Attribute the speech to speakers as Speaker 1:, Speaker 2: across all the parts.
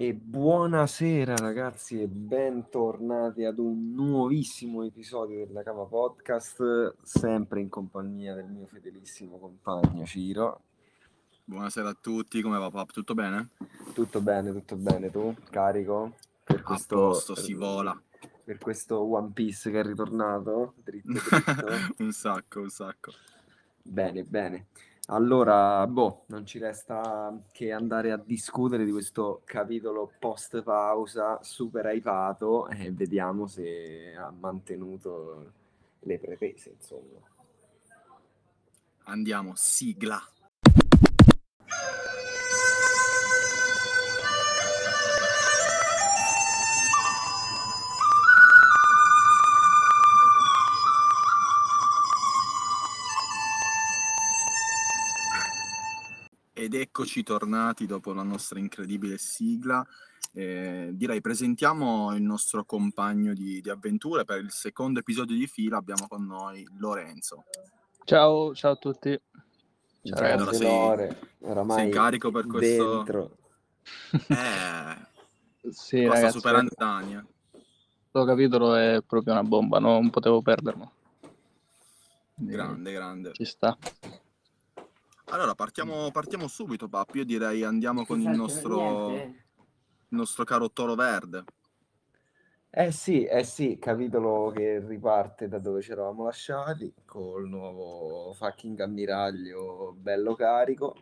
Speaker 1: E buonasera ragazzi e bentornati ad un nuovissimo episodio della Cava Podcast, sempre in compagnia del mio fedelissimo compagno Ciro.
Speaker 2: Buonasera a tutti, come va Pap? Tutto bene?
Speaker 1: Tutto bene, tutto bene, tu? Carico? Per
Speaker 2: questo, posto, si vola.
Speaker 1: Per questo One Piece che è ritornato, dritto dritto.
Speaker 2: un sacco, un sacco.
Speaker 1: Bene, bene. Allora, boh, non ci resta che andare a discutere di questo capitolo post pausa super hypato e vediamo se ha mantenuto le pretese, insomma.
Speaker 2: Andiamo, sigla. Ed eccoci tornati dopo la nostra incredibile sigla. Eh, direi presentiamo il nostro compagno di, di, avventure. Per il secondo episodio di fila abbiamo con noi Lorenzo.
Speaker 3: Ciao, ciao a tutti.
Speaker 1: Ciao, ciao allora sei, oramai
Speaker 2: sei carico per questo... Dentro. Eh,
Speaker 3: sì, cosa ragazzi,
Speaker 2: super Antania.
Speaker 3: Questo capitolo è proprio una bomba, non potevo perderlo.
Speaker 2: Grande, grande.
Speaker 3: Ci sta.
Speaker 2: Allora, partiamo, partiamo subito, Pap. Io direi andiamo con il nostro, il nostro caro Toro Verde.
Speaker 1: Eh sì, eh sì, capitolo che riparte da dove ci eravamo lasciati, col nuovo fucking ammiraglio bello carico.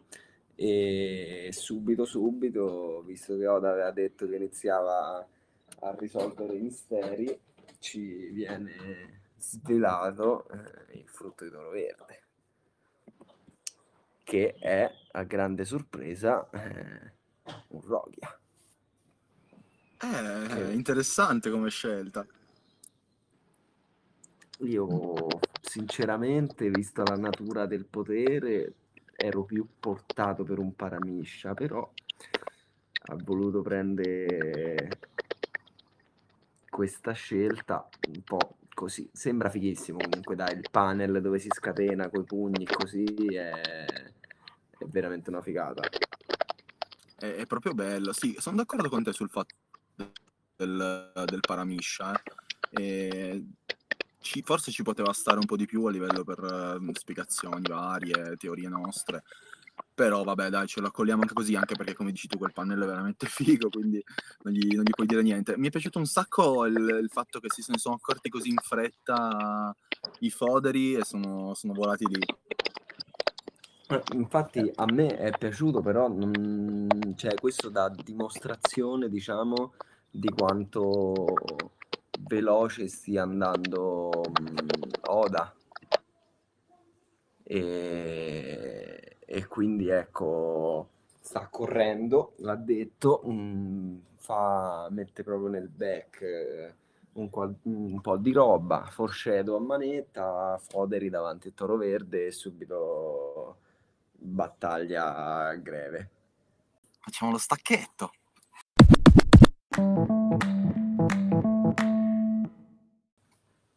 Speaker 1: E subito, subito, visto che Oda aveva detto che iniziava a risolvere i misteri, ci viene svelato eh, il frutto di Toro Verde che è a grande sorpresa eh, un Rogia.
Speaker 2: Eh, interessante come scelta.
Speaker 1: Io sinceramente, vista la natura del potere, ero più portato per un paramiscia, però ha voluto prendere questa scelta un po' così. Sembra fighissimo comunque, dai, il panel dove si scatena coi pugni così è è veramente una figata.
Speaker 2: È, è proprio bello, sì, sono d'accordo con te sul fatto del, del Paramiscia. Eh. Ci, forse ci poteva stare un po' di più a livello per uh, spiegazioni varie, teorie nostre. Però vabbè, dai, ce lo accogliamo anche così, anche perché come dici tu quel pannello è veramente figo, quindi non gli, non gli puoi dire niente. Mi è piaciuto un sacco il, il fatto che si sono accorti così in fretta i foderi e sono, sono volati lì.
Speaker 1: Eh, infatti a me è piaciuto, però non... cioè, questo dà dimostrazione, diciamo, di quanto veloce stia andando um, Oda. E... e, quindi ecco, sta correndo, l'ha detto, um, fa, mette proprio nel back eh, un, un, po' di roba, foreshadow a manetta, Foderi davanti a Toro Verde e subito battaglia greve.
Speaker 2: Facciamo lo stacchetto.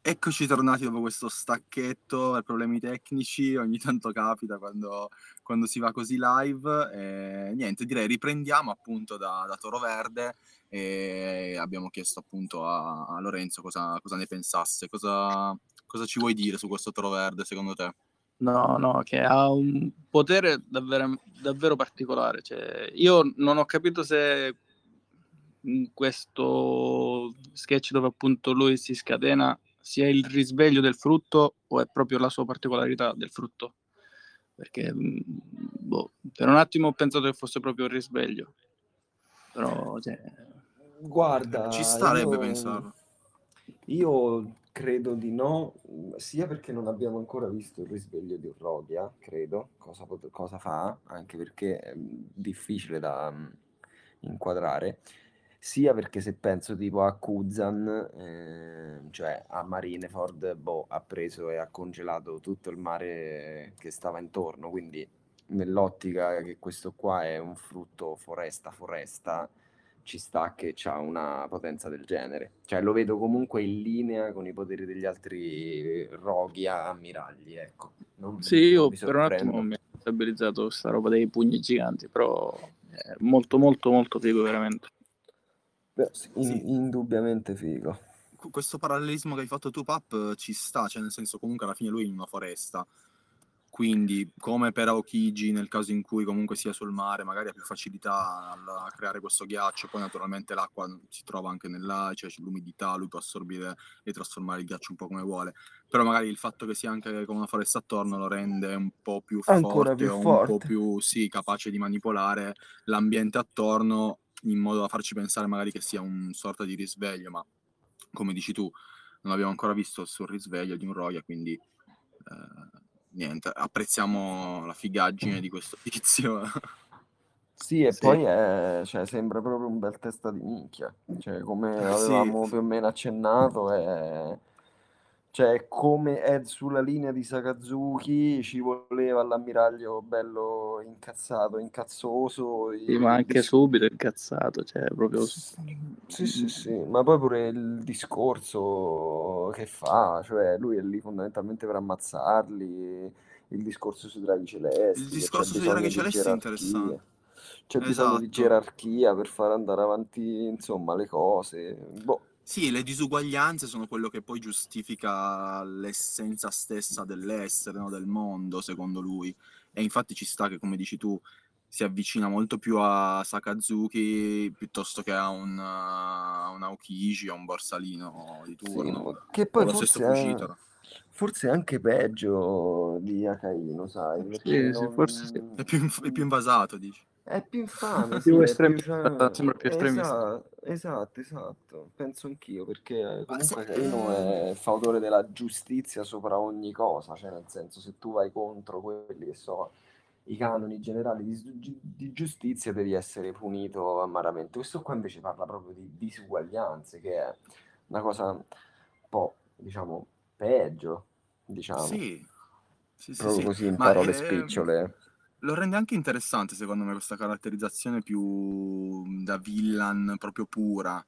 Speaker 2: Eccoci tornati dopo questo stacchetto per problemi tecnici, ogni tanto capita quando, quando si va così live. E, niente, direi riprendiamo appunto da, da, Toro Verde e abbiamo chiesto appunto a, a Lorenzo cosa, cosa, ne pensasse, cosa, cosa ci vuoi dire su questo Toro Verde secondo te?
Speaker 3: No, no, che ha un potere davvero, davvero particolare. Cioè, io non ho capito se in questo sketch dove appunto lui si scatena sia il risveglio del frutto o è proprio la sua particolarità del frutto. Perché mm, boh, per un attimo ho pensato che fosse proprio il risveglio. Però, cioè...
Speaker 1: Guarda,
Speaker 2: ci starebbe io... pensarlo.
Speaker 1: Io Credo di no, sia perché non abbiamo ancora visto il risveglio di Urrodia, credo, cosa, cosa fa, anche perché è difficile da um, inquadrare, sia perché se penso tipo a Kuzan, eh, cioè a Marineford, boh, ha preso e ha congelato tutto il mare che stava intorno, quindi nell'ottica che questo qua è un frutto foresta-foresta, ci sta che ha una potenza del genere. Cioè lo vedo comunque in linea con i poteri degli altri roghi a ammiragli, ecco.
Speaker 3: Non, sì, io per un attimo mi stabilizzato questa roba dei pugni giganti, però è molto molto molto figo veramente.
Speaker 1: Beh, sì, in-
Speaker 2: Sì.
Speaker 1: indubbiamente figo.
Speaker 2: Qu- questo parallelismo che hai fatto tu, Pap, eh, ci sta, cioè nel senso comunque alla fine lui è in una foresta, quindi come per Aokiji nel caso in cui comunque sia sul mare, magari ha più facilità a creare questo ghiaccio, poi naturalmente l'acqua si trova anche nell'aria, cioè c'è l'umidità, lui può assorbire e trasformare il ghiaccio un po' come vuole, però magari il fatto che sia anche con una foresta attorno lo rende un po' più
Speaker 1: Ancora
Speaker 2: forte
Speaker 1: più
Speaker 2: un
Speaker 1: forte.
Speaker 2: po' più, sì, capace di manipolare l'ambiente attorno in modo da farci pensare magari che sia un sorta di risveglio, ma come dici tu, non abbiamo ancora visto sul risveglio di un Roya, quindi eh, niente, apprezziamo la figaggine di questo tizio.
Speaker 1: Sì, e
Speaker 3: Sì.
Speaker 1: poi è, cioè, sembra proprio un bel testa di minchia. Cioè, come
Speaker 2: Eh,
Speaker 1: avevamo
Speaker 2: sì.
Speaker 1: più o meno accennato, è, cioè, come è sulla linea di Sakazuki, ci voleva l'ammiraglio bello incazzato, incazzoso.
Speaker 3: Sì, ma anche
Speaker 1: dis-
Speaker 3: subito incazzato, cioè proprio...
Speaker 1: Sì, sì, sì, ma poi pure il discorso che fa, cioè lui è lì fondamentalmente per ammazzarli, il discorso sui draghi celesti,
Speaker 2: Il discorso sui draghi celesti è interessante.
Speaker 1: c'è bisogno di
Speaker 2: Esatto.
Speaker 1: gerarchia per far andare avanti, insomma, le cose. Boh,
Speaker 2: Sì, le disuguaglianze sono quello che poi giustifica l'essenza stessa dell'essere, no, del mondo, secondo lui. E infatti ci sta che, come dici tu, si avvicina molto più a Sakazuki piuttosto che a un, uh, a un Aokiji, a un Borsalino di
Speaker 1: sì,
Speaker 2: turno.
Speaker 1: ma che
Speaker 2: O
Speaker 1: poi
Speaker 2: lo stesso
Speaker 1: forse è,
Speaker 2: Fujitora.
Speaker 1: forse è anche peggio di Akaino, sai, perché
Speaker 3: Sì, sì, forse sì.
Speaker 1: non...
Speaker 2: È più, è più invasato, dici.
Speaker 1: È più infame,
Speaker 3: Più
Speaker 1: sì, è più, cioè,
Speaker 3: sembra più estremista.
Speaker 1: esatto, esatto, esatto, penso anch'io, perché
Speaker 2: se-
Speaker 1: comunque Caino
Speaker 2: eh,
Speaker 1: è fautore della giustizia sopra ogni cosa, cioè nel senso se tu vai contro quelli che so i canoni generali di, di giustizia devi essere punito amaramente. Questo qua invece parla proprio di disuguaglianze, che è una cosa un po', diciamo, peggio, diciamo,
Speaker 2: Sì, sì, sì,
Speaker 1: proprio
Speaker 2: sì.
Speaker 1: così in
Speaker 2: Ma
Speaker 1: parole
Speaker 2: eh,
Speaker 1: spicciole.
Speaker 2: Lo rende anche interessante, secondo me, questa caratterizzazione più da villain proprio pura.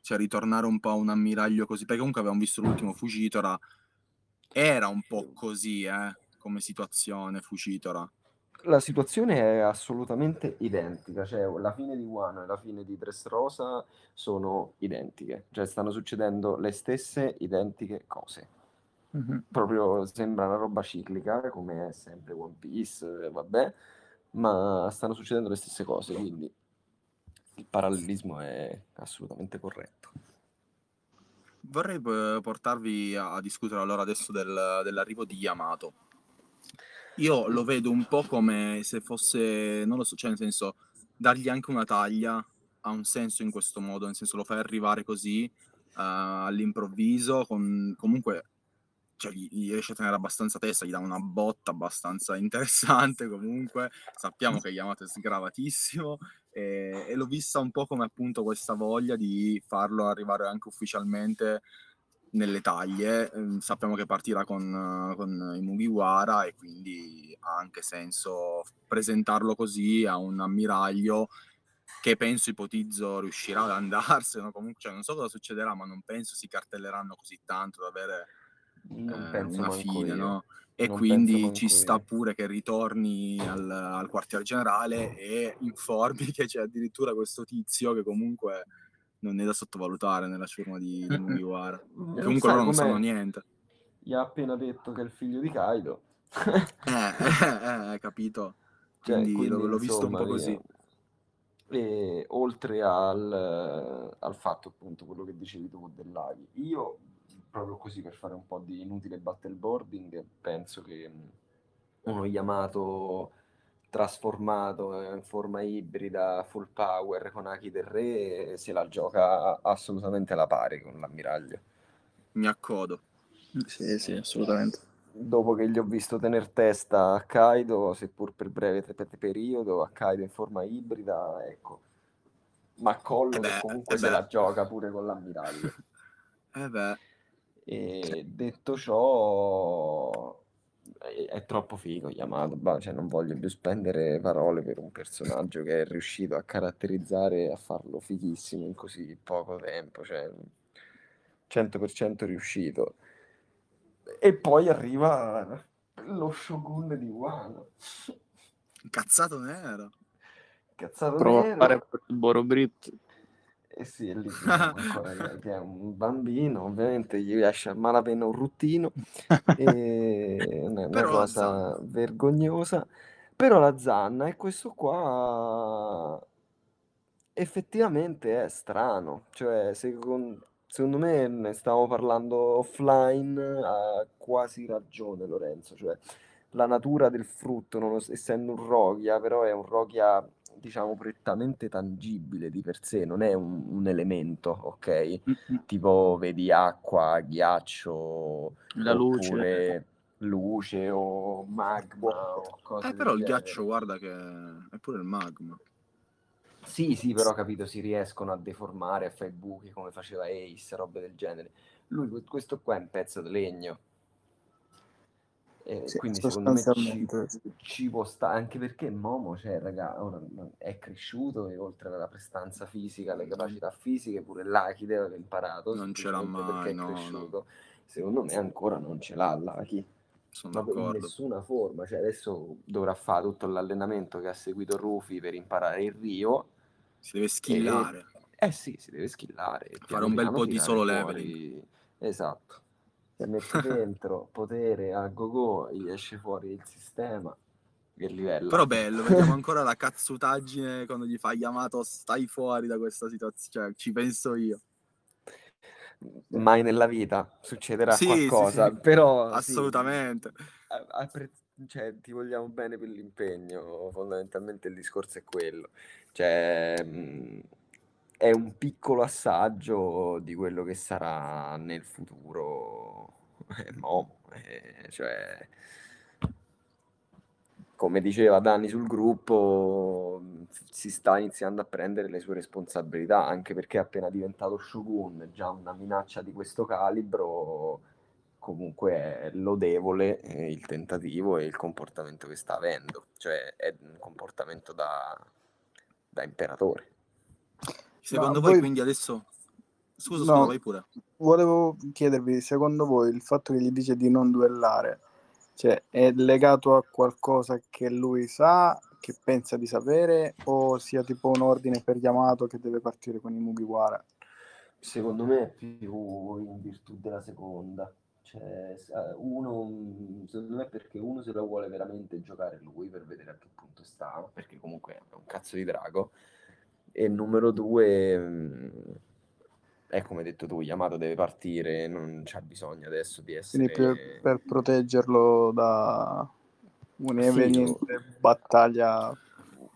Speaker 2: Cioè, ritornare un po' a un ammiraglio così. Perché comunque avevamo visto l'ultimo Fugitora. Era un po' così, eh, come situazione Fugitora.
Speaker 1: La situazione è assolutamente identica, cioè la fine di Wano e la fine di Dressrosa sono identiche, cioè stanno succedendo le stesse identiche cose.
Speaker 3: Mhm.
Speaker 1: Proprio sembra una roba ciclica, come è sempre One Piece, eh, vabbè, ma stanno succedendo le stesse cose, quindi il parallelismo è assolutamente corretto.
Speaker 2: Vorrei eh, portarvi a, discutere allora adesso del- dell'arrivo di Yamato. Io lo vedo un po' come se fosse, non lo so, cioè nel senso, dargli anche una taglia ha un senso in questo modo, nel senso lo fai arrivare così eh, all'improvviso, con, comunque cioè, gli, gli riesce a tenere abbastanza testa, gli dà una botta abbastanza interessante comunque, sappiamo che Yamato è sgravatissimo e, e l'ho vista un po' come appunto questa voglia di farlo arrivare anche ufficialmente nelle taglie. Ehm, sappiamo che partirà con, con i Mugiwara e quindi ha anche senso presentarlo così a un ammiraglio che penso, ipotizzo, riuscirà ad andarsene. Comunque, cioè, non so cosa succederà, ma non penso si cartelleranno così tanto da avere
Speaker 1: Non
Speaker 2: eh, una fine, no? E
Speaker 1: Non
Speaker 2: quindi ci sta pure che ritorni al, al quartier generale e informi che c'è addirittura questo tizio che comunque non è da sottovalutare nella ciurma di, di
Speaker 3: Mm-mm.
Speaker 2: Mugiwara.
Speaker 1: Mm,
Speaker 2: comunque loro non sanno niente.
Speaker 1: Gli ha appena detto che è il figlio di Kaido.
Speaker 2: Eh, eh, eh, capito?
Speaker 1: Cioè,
Speaker 2: Quindi,
Speaker 1: quindi
Speaker 2: l'ho, l'ho visto un po' così.
Speaker 1: io- e oltre al, al fatto appunto quello che dicevi tu dell'Aghi, io proprio così per fare un po' di inutile battleboarding penso che mh, uno Yamato trasformato in forma ibrida full power con Aki del Re se la gioca assolutamente alla pari con l'ammiraglio.
Speaker 2: Mi accodo.
Speaker 3: Sì, sì, assolutamente.
Speaker 1: Dopo che gli ho visto tener testa a Kaido, seppur per breve te- periodo, a Kaido in forma ibrida, ecco. Ma Collo
Speaker 2: Eh
Speaker 1: che
Speaker 2: beh,
Speaker 1: comunque
Speaker 2: eh
Speaker 1: se la gioca pure con l'ammiraglio.
Speaker 2: Eh beh,
Speaker 1: E detto ciò, è, è troppo figo Yamato, bah, cioè non voglio più spendere parole per un personaggio che è riuscito a caratterizzare e a farlo fighissimo in così poco tempo, cioè 100% riuscito. E poi arriva lo Shogun di Wano.
Speaker 2: incazzato nero.
Speaker 1: Cazzato
Speaker 3: Provo a fare
Speaker 1: nero.
Speaker 3: il Borobrit.
Speaker 1: Eh sì, è lì ancora che, è un bambino, ovviamente gli esce a malapena un ruttino, e una, una cosa vergognosa. Però la zanna e questo qua effettivamente è strano, cioè secondo, secondo me ne stavo parlando offline, ha quasi ragione Lorenzo, cioè la natura del frutto, non, essendo un roghia, però è un roghia diciamo prettamente tangibile di per sé, non è un, un elemento, ok? Mm-hmm. Tipo vedi acqua, ghiaccio,
Speaker 3: la luce
Speaker 1: luce o magma o cose
Speaker 2: Eh, però il ghiaccio, guarda che è pure il magma.
Speaker 1: Sì, sì, però capito, si riescono a deformare, a fare buchi come faceva Ace, robe del genere. Lui, questo qua è un pezzo di legno. Eh, sì, quindi secondo me ci, ci, può stare, anche perché Momo, cioè, raga, ora è cresciuto e oltre alla prestanza fisica, le capacità fisiche, pure l'Aki deve aver imparato.
Speaker 2: Non ce l'ha mai, no, no.
Speaker 1: Secondo me ancora non ce l'ha l'Aki
Speaker 2: sono d'accordo.
Speaker 1: in nessuna forma, cioè adesso dovrà fare tutto l'allenamento che ha seguito Rufi per imparare il Rio.
Speaker 2: Si deve skillare.
Speaker 1: E... Eh sì, si deve skillare.
Speaker 2: Fare un bel po' di solo leveling.
Speaker 1: Esatto. Se metti dentro potere a go-go, gli esce fuori il sistema. Che livello.
Speaker 2: Però bello, vediamo ancora la cazzutaggine quando gli fa Yamato stai fuori da questa situazione, cioè ci penso io
Speaker 1: mai nella vita succederà sì, qualcosa, sì, sì. però
Speaker 2: assolutamente.
Speaker 1: Appre- cioè, ti vogliamo bene per l'impegno, fondamentalmente il discorso è quello. Cioè, mh, è un piccolo assaggio di quello che sarà nel futuro. Eh, no, eh, cioè, come diceva Dani sul gruppo, si sta iniziando a prendere le sue responsabilità, anche perché appena diventato Shogun, già una minaccia di questo calibro, comunque è lodevole eh, il tentativo e il comportamento che sta avendo, cioè è un comportamento da, da imperatore.
Speaker 2: Secondo voi, voi, quindi adesso... Scusa, no, scusa, vai pure.
Speaker 4: Volevo chiedervi, secondo voi il fatto che gli dice di non duellare cioè, è legato a qualcosa che lui sa, che pensa di sapere, o sia tipo un ordine per Yamato che deve partire con i Mugiwara?
Speaker 1: Secondo me è più in virtù della seconda. Cioè, uno, secondo me è perché uno se la vuole veramente giocare lui per vedere a che punto sta, perché comunque è un cazzo di drago. E numero due è come hai detto tu, Yamato deve partire, non c'ha bisogno adesso di essere...
Speaker 4: Per, per proteggerlo da un'eventuale sì, battaglia...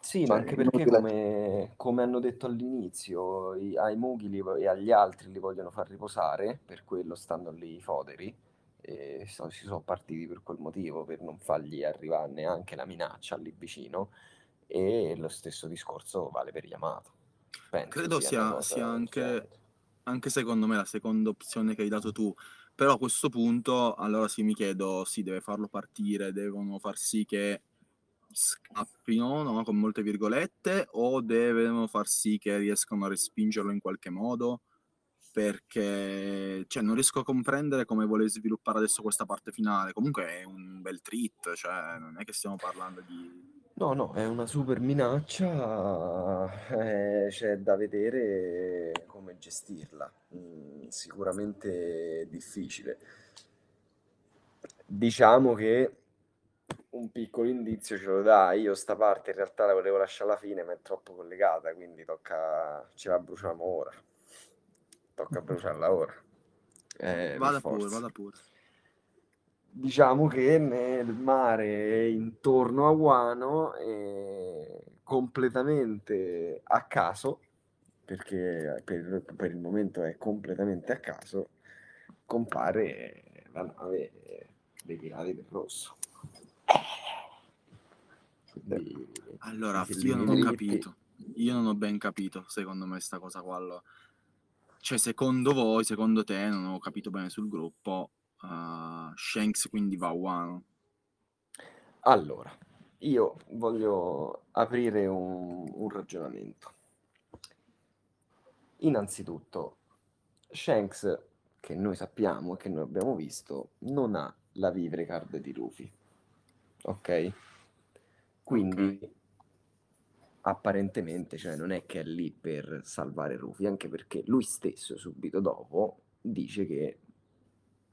Speaker 1: Sì, cioè, ma anche perché come, come, hanno detto all'inizio, i, ai Mughli e agli altri li vogliono far riposare, per quello stanno lì i foderi, e so, si sono partiti per quel motivo, per non fargli arrivare neanche la minaccia lì vicino, e lo stesso discorso vale per Yamato.
Speaker 2: Penso Credo sia, sia anche anche secondo me la seconda opzione che hai dato tu. Però a questo punto, allora sì, mi chiedo, sì, deve farlo partire, devono far sì che scappino, no? con molte virgolette, o devono far sì che riescano a respingerlo in qualche modo? Perché cioè, non riesco a comprendere come vuole sviluppare adesso questa parte finale. Comunque è un bel treat, cioè non è che stiamo parlando di
Speaker 1: No, no, è una super minaccia, eh, c'è da vedere come gestirla. Mm, sicuramente difficile. Diciamo che un piccolo indizio ce lo dà. Io sta parte in realtà la volevo lasciare alla fine, ma è troppo collegata, quindi tocca ce la bruciamo ora. Tocca bruciarla ora.
Speaker 2: Eh, vada pure, vada pure
Speaker 1: diciamo che nel mare intorno a è completamente a caso perché per, per, il momento è completamente a caso compare la nave dei pirati del rosso.
Speaker 2: Quindi, allora io non ho capito io non ho ben capito secondo me sta cosa qua cioè secondo voi secondo te non ho capito bene sul gruppo uh, Shanks quindi va a Wano?
Speaker 1: Allora, io voglio aprire un, un ragionamento. Innanzitutto, Shanks, che noi sappiamo e che noi abbiamo visto, non ha la vivre card di Luffy. Ok? Quindi okay. apparentemente, cioè non è che è lì per salvare Rufy, anche perché lui stesso subito dopo dice che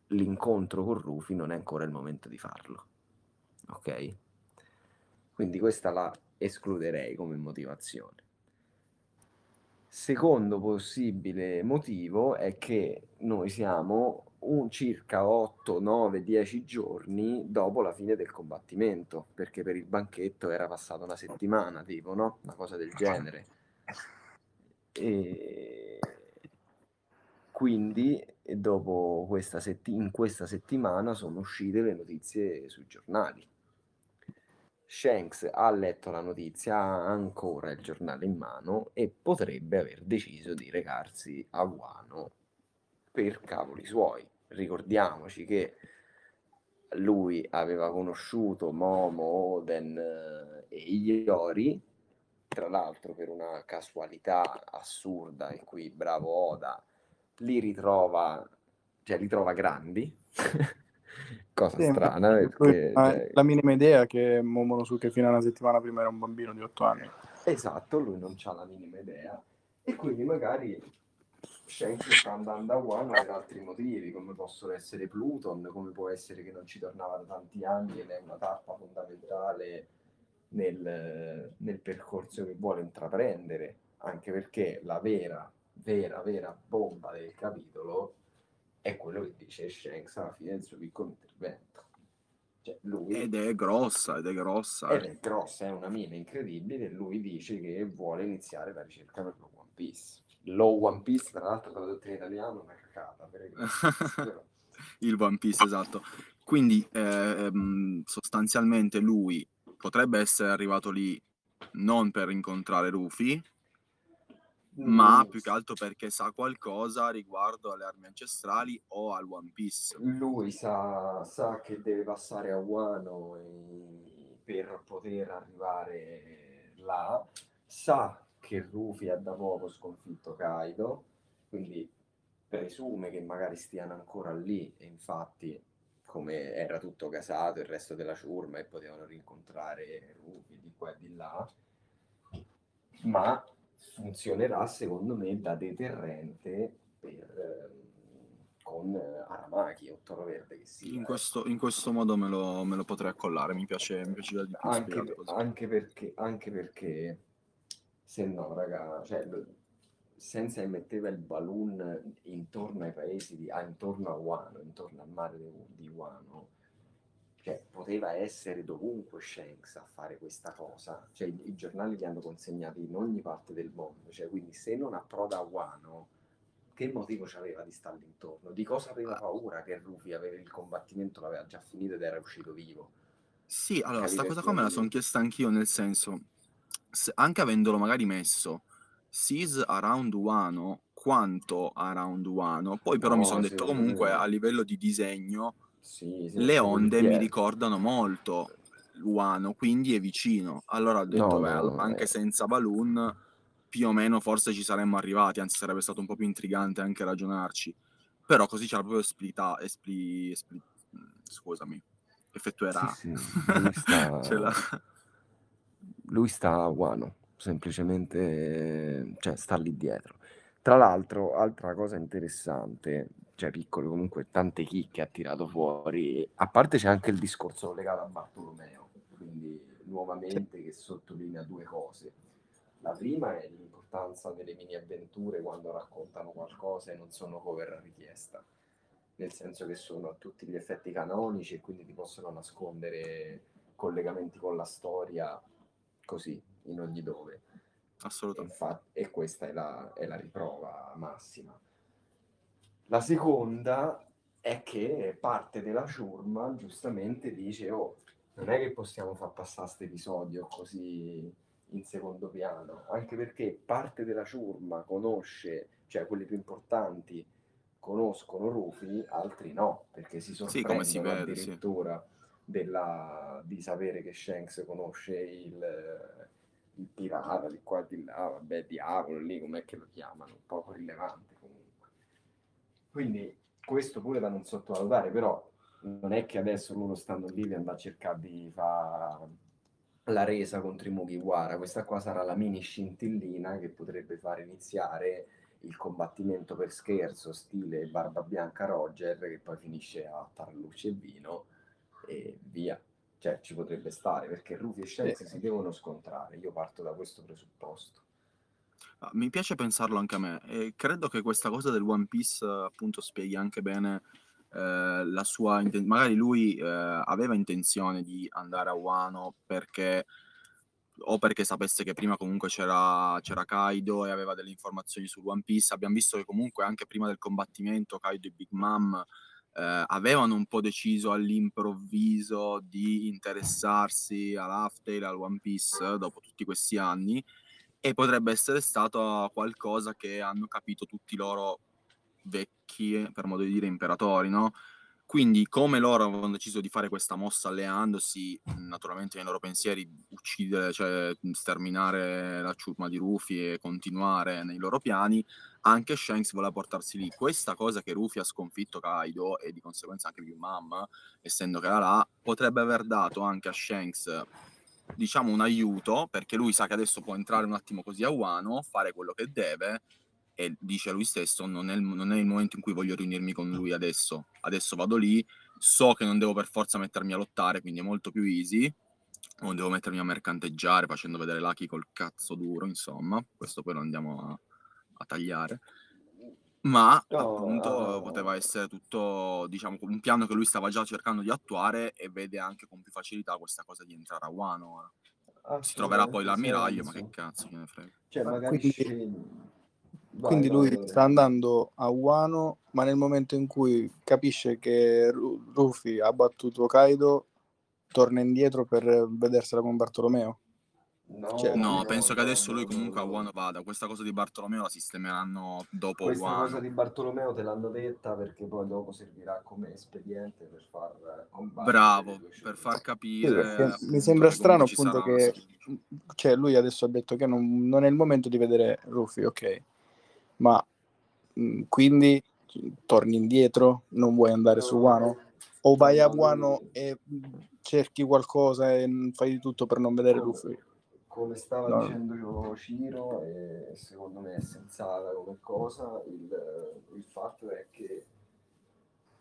Speaker 1: l'incontro con Rufy non è ancora il momento di farlo. Ok? Quindi questa la escluderei come motivazione. Secondo possibile motivo è che noi siamo un circa 8, 9, 10 giorni dopo la fine del combattimento, perché per il banchetto era passata una settimana, tipo, no? Una cosa del genere. E quindi dopo questa setti- in questa settimana sono uscite le notizie sui giornali. Shanks ha letto la notizia, ha ancora il giornale in mano e potrebbe aver deciso di recarsi a Guano per cavoli suoi ricordiamoci che lui aveva conosciuto Momo, Oden eh, e Iori, tra l'altro per una casualità assurda e qui bravo Oda li ritrova, cioè li trova grandi, cosa sì, strana. Perché,
Speaker 4: cioè... La minima idea che Momonosuke fino a una settimana prima era un bambino di otto anni.
Speaker 1: Esatto, lui non ha la minima idea e quindi magari Shanks sta andando a One per altri motivi, come possono essere Pluton, come può essere che non ci tornava da tanti anni ed è una tappa fondamentale nel, nel percorso che vuole intraprendere, anche perché la vera, vera, vera bomba del capitolo è quello che dice Shanks alla fine del suo piccolo intervento.
Speaker 2: Cioè lui, ed è grossa, ed è grossa.
Speaker 1: Ed è grossa, è una mina incredibile lui dice che vuole iniziare la ricerca per lo One Piece Low One Piece, tra l'altro tradotto in italiano, una cacata.
Speaker 2: il One Piece, esatto. Quindi eh, sostanzialmente lui potrebbe essere arrivato lì non per incontrare Rufy. Ma più che altro perché sa qualcosa riguardo alle armi ancestrali o al One Piece.
Speaker 1: Lui sa, sa che deve passare a Wano per poter arrivare là, sa che Rufy ha da poco sconfitto Kaido, quindi presume che magari stiano ancora lì e infatti come era tutto casato il resto della ciurma e potevano rincontrare Rufy di qua e di là, ma funzionerà secondo me da deterrente per, con Aramaki o Toro Verde che sia.
Speaker 2: In questo, in questo modo me lo, me lo, potrei accollare, mi piace, mi piace
Speaker 1: di più anche, anche perché, anche perché se no, raga, cioè, senza metteva il balloon intorno ai paesi, di, ah, intorno a Wano, intorno al mare di, di Wano, cioè, poteva essere dovunque Shanks a fare questa cosa. Cioè, i, i, giornali li hanno consegnati in ogni parte del mondo, cioè, quindi se non approda a Wano, che motivo c'aveva di stargli intorno? Di cosa aveva paura che Rufy aveva il combattimento, l'aveva già finito ed era uscito vivo?
Speaker 2: Sì, allora, sta cosa qua me la sono chiesta anch'io, nel senso, anche avendolo magari messo Seas Around Wano quanto Around Wano, poi però no, mi sono detto comunque a livello di disegno sì, sì, le onde mi ricordano molto Wano, quindi è vicino. Allora ho detto, no, beh, no, anche eh. senza balloon più o meno forse ci saremmo arrivati, anzi sarebbe stato un po' più intrigante anche ragionarci. Però così c'era proprio splita, espli, espli, scusami, effettuerà. Sì, sì.
Speaker 1: Sta... lui sta a Wano, semplicemente cioè, sta lì dietro. Tra l'altro, altra cosa interessante, cioè piccolo comunque, tante chicche ha tirato fuori, a parte c'è anche il discorso legato a Bartolomeo, quindi nuovamente che sottolinea due cose. La prima è l'importanza delle mini avventure quando raccontano qualcosa e non sono cover a richiesta, nel senso che sono a tutti gli effetti canonici e quindi ti possono nascondere collegamenti con la storia così in ogni dove.
Speaker 2: Assolutamente.
Speaker 1: E, infatti, e questa è la, è la riprova massima. La seconda è che parte della ciurma giustamente dice oh, non è che possiamo far passare questo episodio così in secondo piano, anche perché parte della ciurma conosce, cioè quelli più importanti conoscono Rufi, altri no, perché si sorprendono sì, si vede, addirittura. Sì della, di sapere che Shanks conosce il, il pirata di qua e di là, vabbè, diavolo lì, com'è che lo chiamano, poco rilevante comunque. Quindi questo pure da non sottovalutare, però non è che adesso loro stanno lì e andare a cercare di fare la resa contro i Mugiwara. Questa qua sarà la mini scintillina che potrebbe fare iniziare il combattimento per scherzo, stile Barba Bianca Roger, che poi finisce a tarluce e vino e via. Cioè, ci potrebbe stare perché Rufy e Shanks si devono scontrare. Io parto da questo presupposto.
Speaker 2: Ah, Mi piace pensarlo anche a me e credo che questa cosa del One Piece appunto spieghi anche bene eh, la sua inten- magari lui eh, aveva intenzione di andare a Wano perché o perché sapesse che prima comunque c'era, c'era Kaido e aveva delle informazioni su One Piece. Abbiamo visto che comunque anche prima del combattimento Kaido e Big Mom eh, avevano un po' deciso all'improvviso di interessarsi all'Aftail, al One Piece dopo tutti questi anni e potrebbe essere stato qualcosa che hanno capito tutti loro vecchi, per modo di dire, imperatori, no? Quindi, come loro avevano deciso di fare questa mossa alleandosi, naturalmente nei loro pensieri, uccidere, cioè sterminare la ciurma di Rufy e continuare nei loro piani, anche Shanks voleva portarsi lì. Questa cosa che Rufy ha sconfitto Kaido e di conseguenza anche Big Mom, essendo che era là, potrebbe aver dato anche a Shanks diciamo un aiuto perché lui sa che adesso può entrare un attimo così a Wano, fare quello che deve e dice a lui stesso non è, il, non è il momento in cui voglio riunirmi con lui adesso, adesso vado lì, so che non devo per forza mettermi a lottare, quindi è molto più easy, non devo mettermi a mercanteggiare facendo vedere Lucky col cazzo duro, insomma, questo poi lo andiamo a, a tagliare ma
Speaker 1: No,
Speaker 2: appunto
Speaker 1: ah,
Speaker 2: poteva essere tutto, diciamo, un piano che lui stava già cercando di attuare e vede anche con più facilità questa cosa di entrare a Wano. ora. Si troverà poi l'ammiraglio, ma che cazzo gliene frega.
Speaker 1: Cioè,
Speaker 4: Ma
Speaker 1: magari
Speaker 4: quindi-.
Speaker 1: Vai,
Speaker 4: Quindi
Speaker 1: vai,
Speaker 4: lui
Speaker 1: Lore.
Speaker 4: sta andando a Wano, ma nel momento in cui capisce che Ru- Rufy ha battuto Kaido, torna indietro per vedersela con Bartolomeo.
Speaker 1: No,
Speaker 4: Cioè,
Speaker 2: No,
Speaker 1: no,
Speaker 2: penso che adesso lui comunque a
Speaker 1: no.
Speaker 2: Wano vada. Questa cosa di Bartolomeo la sistemeranno dopo
Speaker 1: Questa
Speaker 2: Wano.
Speaker 1: cosa di Bartolomeo te l'hanno detta perché poi dopo servirà come espediente per far combattere
Speaker 2: Bravo, per far
Speaker 4: Sì,
Speaker 2: capire
Speaker 4: mi
Speaker 2: appunto
Speaker 4: sembra
Speaker 2: che
Speaker 4: strano appunto
Speaker 2: sarà
Speaker 4: che cioè, lui adesso ha detto che non, non è il momento di vedere Rufy, ok, ma mh, quindi torni indietro, non vuoi andare su Wano? O vai a
Speaker 1: No,
Speaker 4: Wano
Speaker 1: lui-
Speaker 4: e mh, cerchi qualcosa e fai di tutto per non vedere Rufy?
Speaker 1: come stava
Speaker 4: No.
Speaker 1: dicendo Ciro, e secondo me è sensata come cosa, il, il fatto è che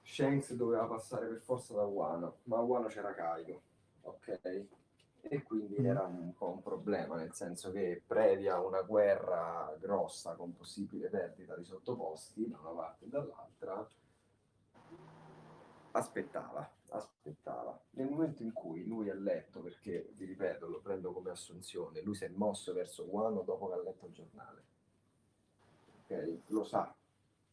Speaker 1: Shanks doveva passare per forza da Wano, ma a Wano c'era Kaido, ok? E quindi
Speaker 4: Mm.
Speaker 1: era un po' un problema, nel senso che previa una guerra grossa con possibile perdita di sottoposti da una parte e dall'altra, aspettava, aspettava. Nel momento in cui lui ha letto, perché vi ripeto, lo prendo come assunzione, lui si è mosso verso Wano dopo che ha letto il giornale. Ok? Lo sa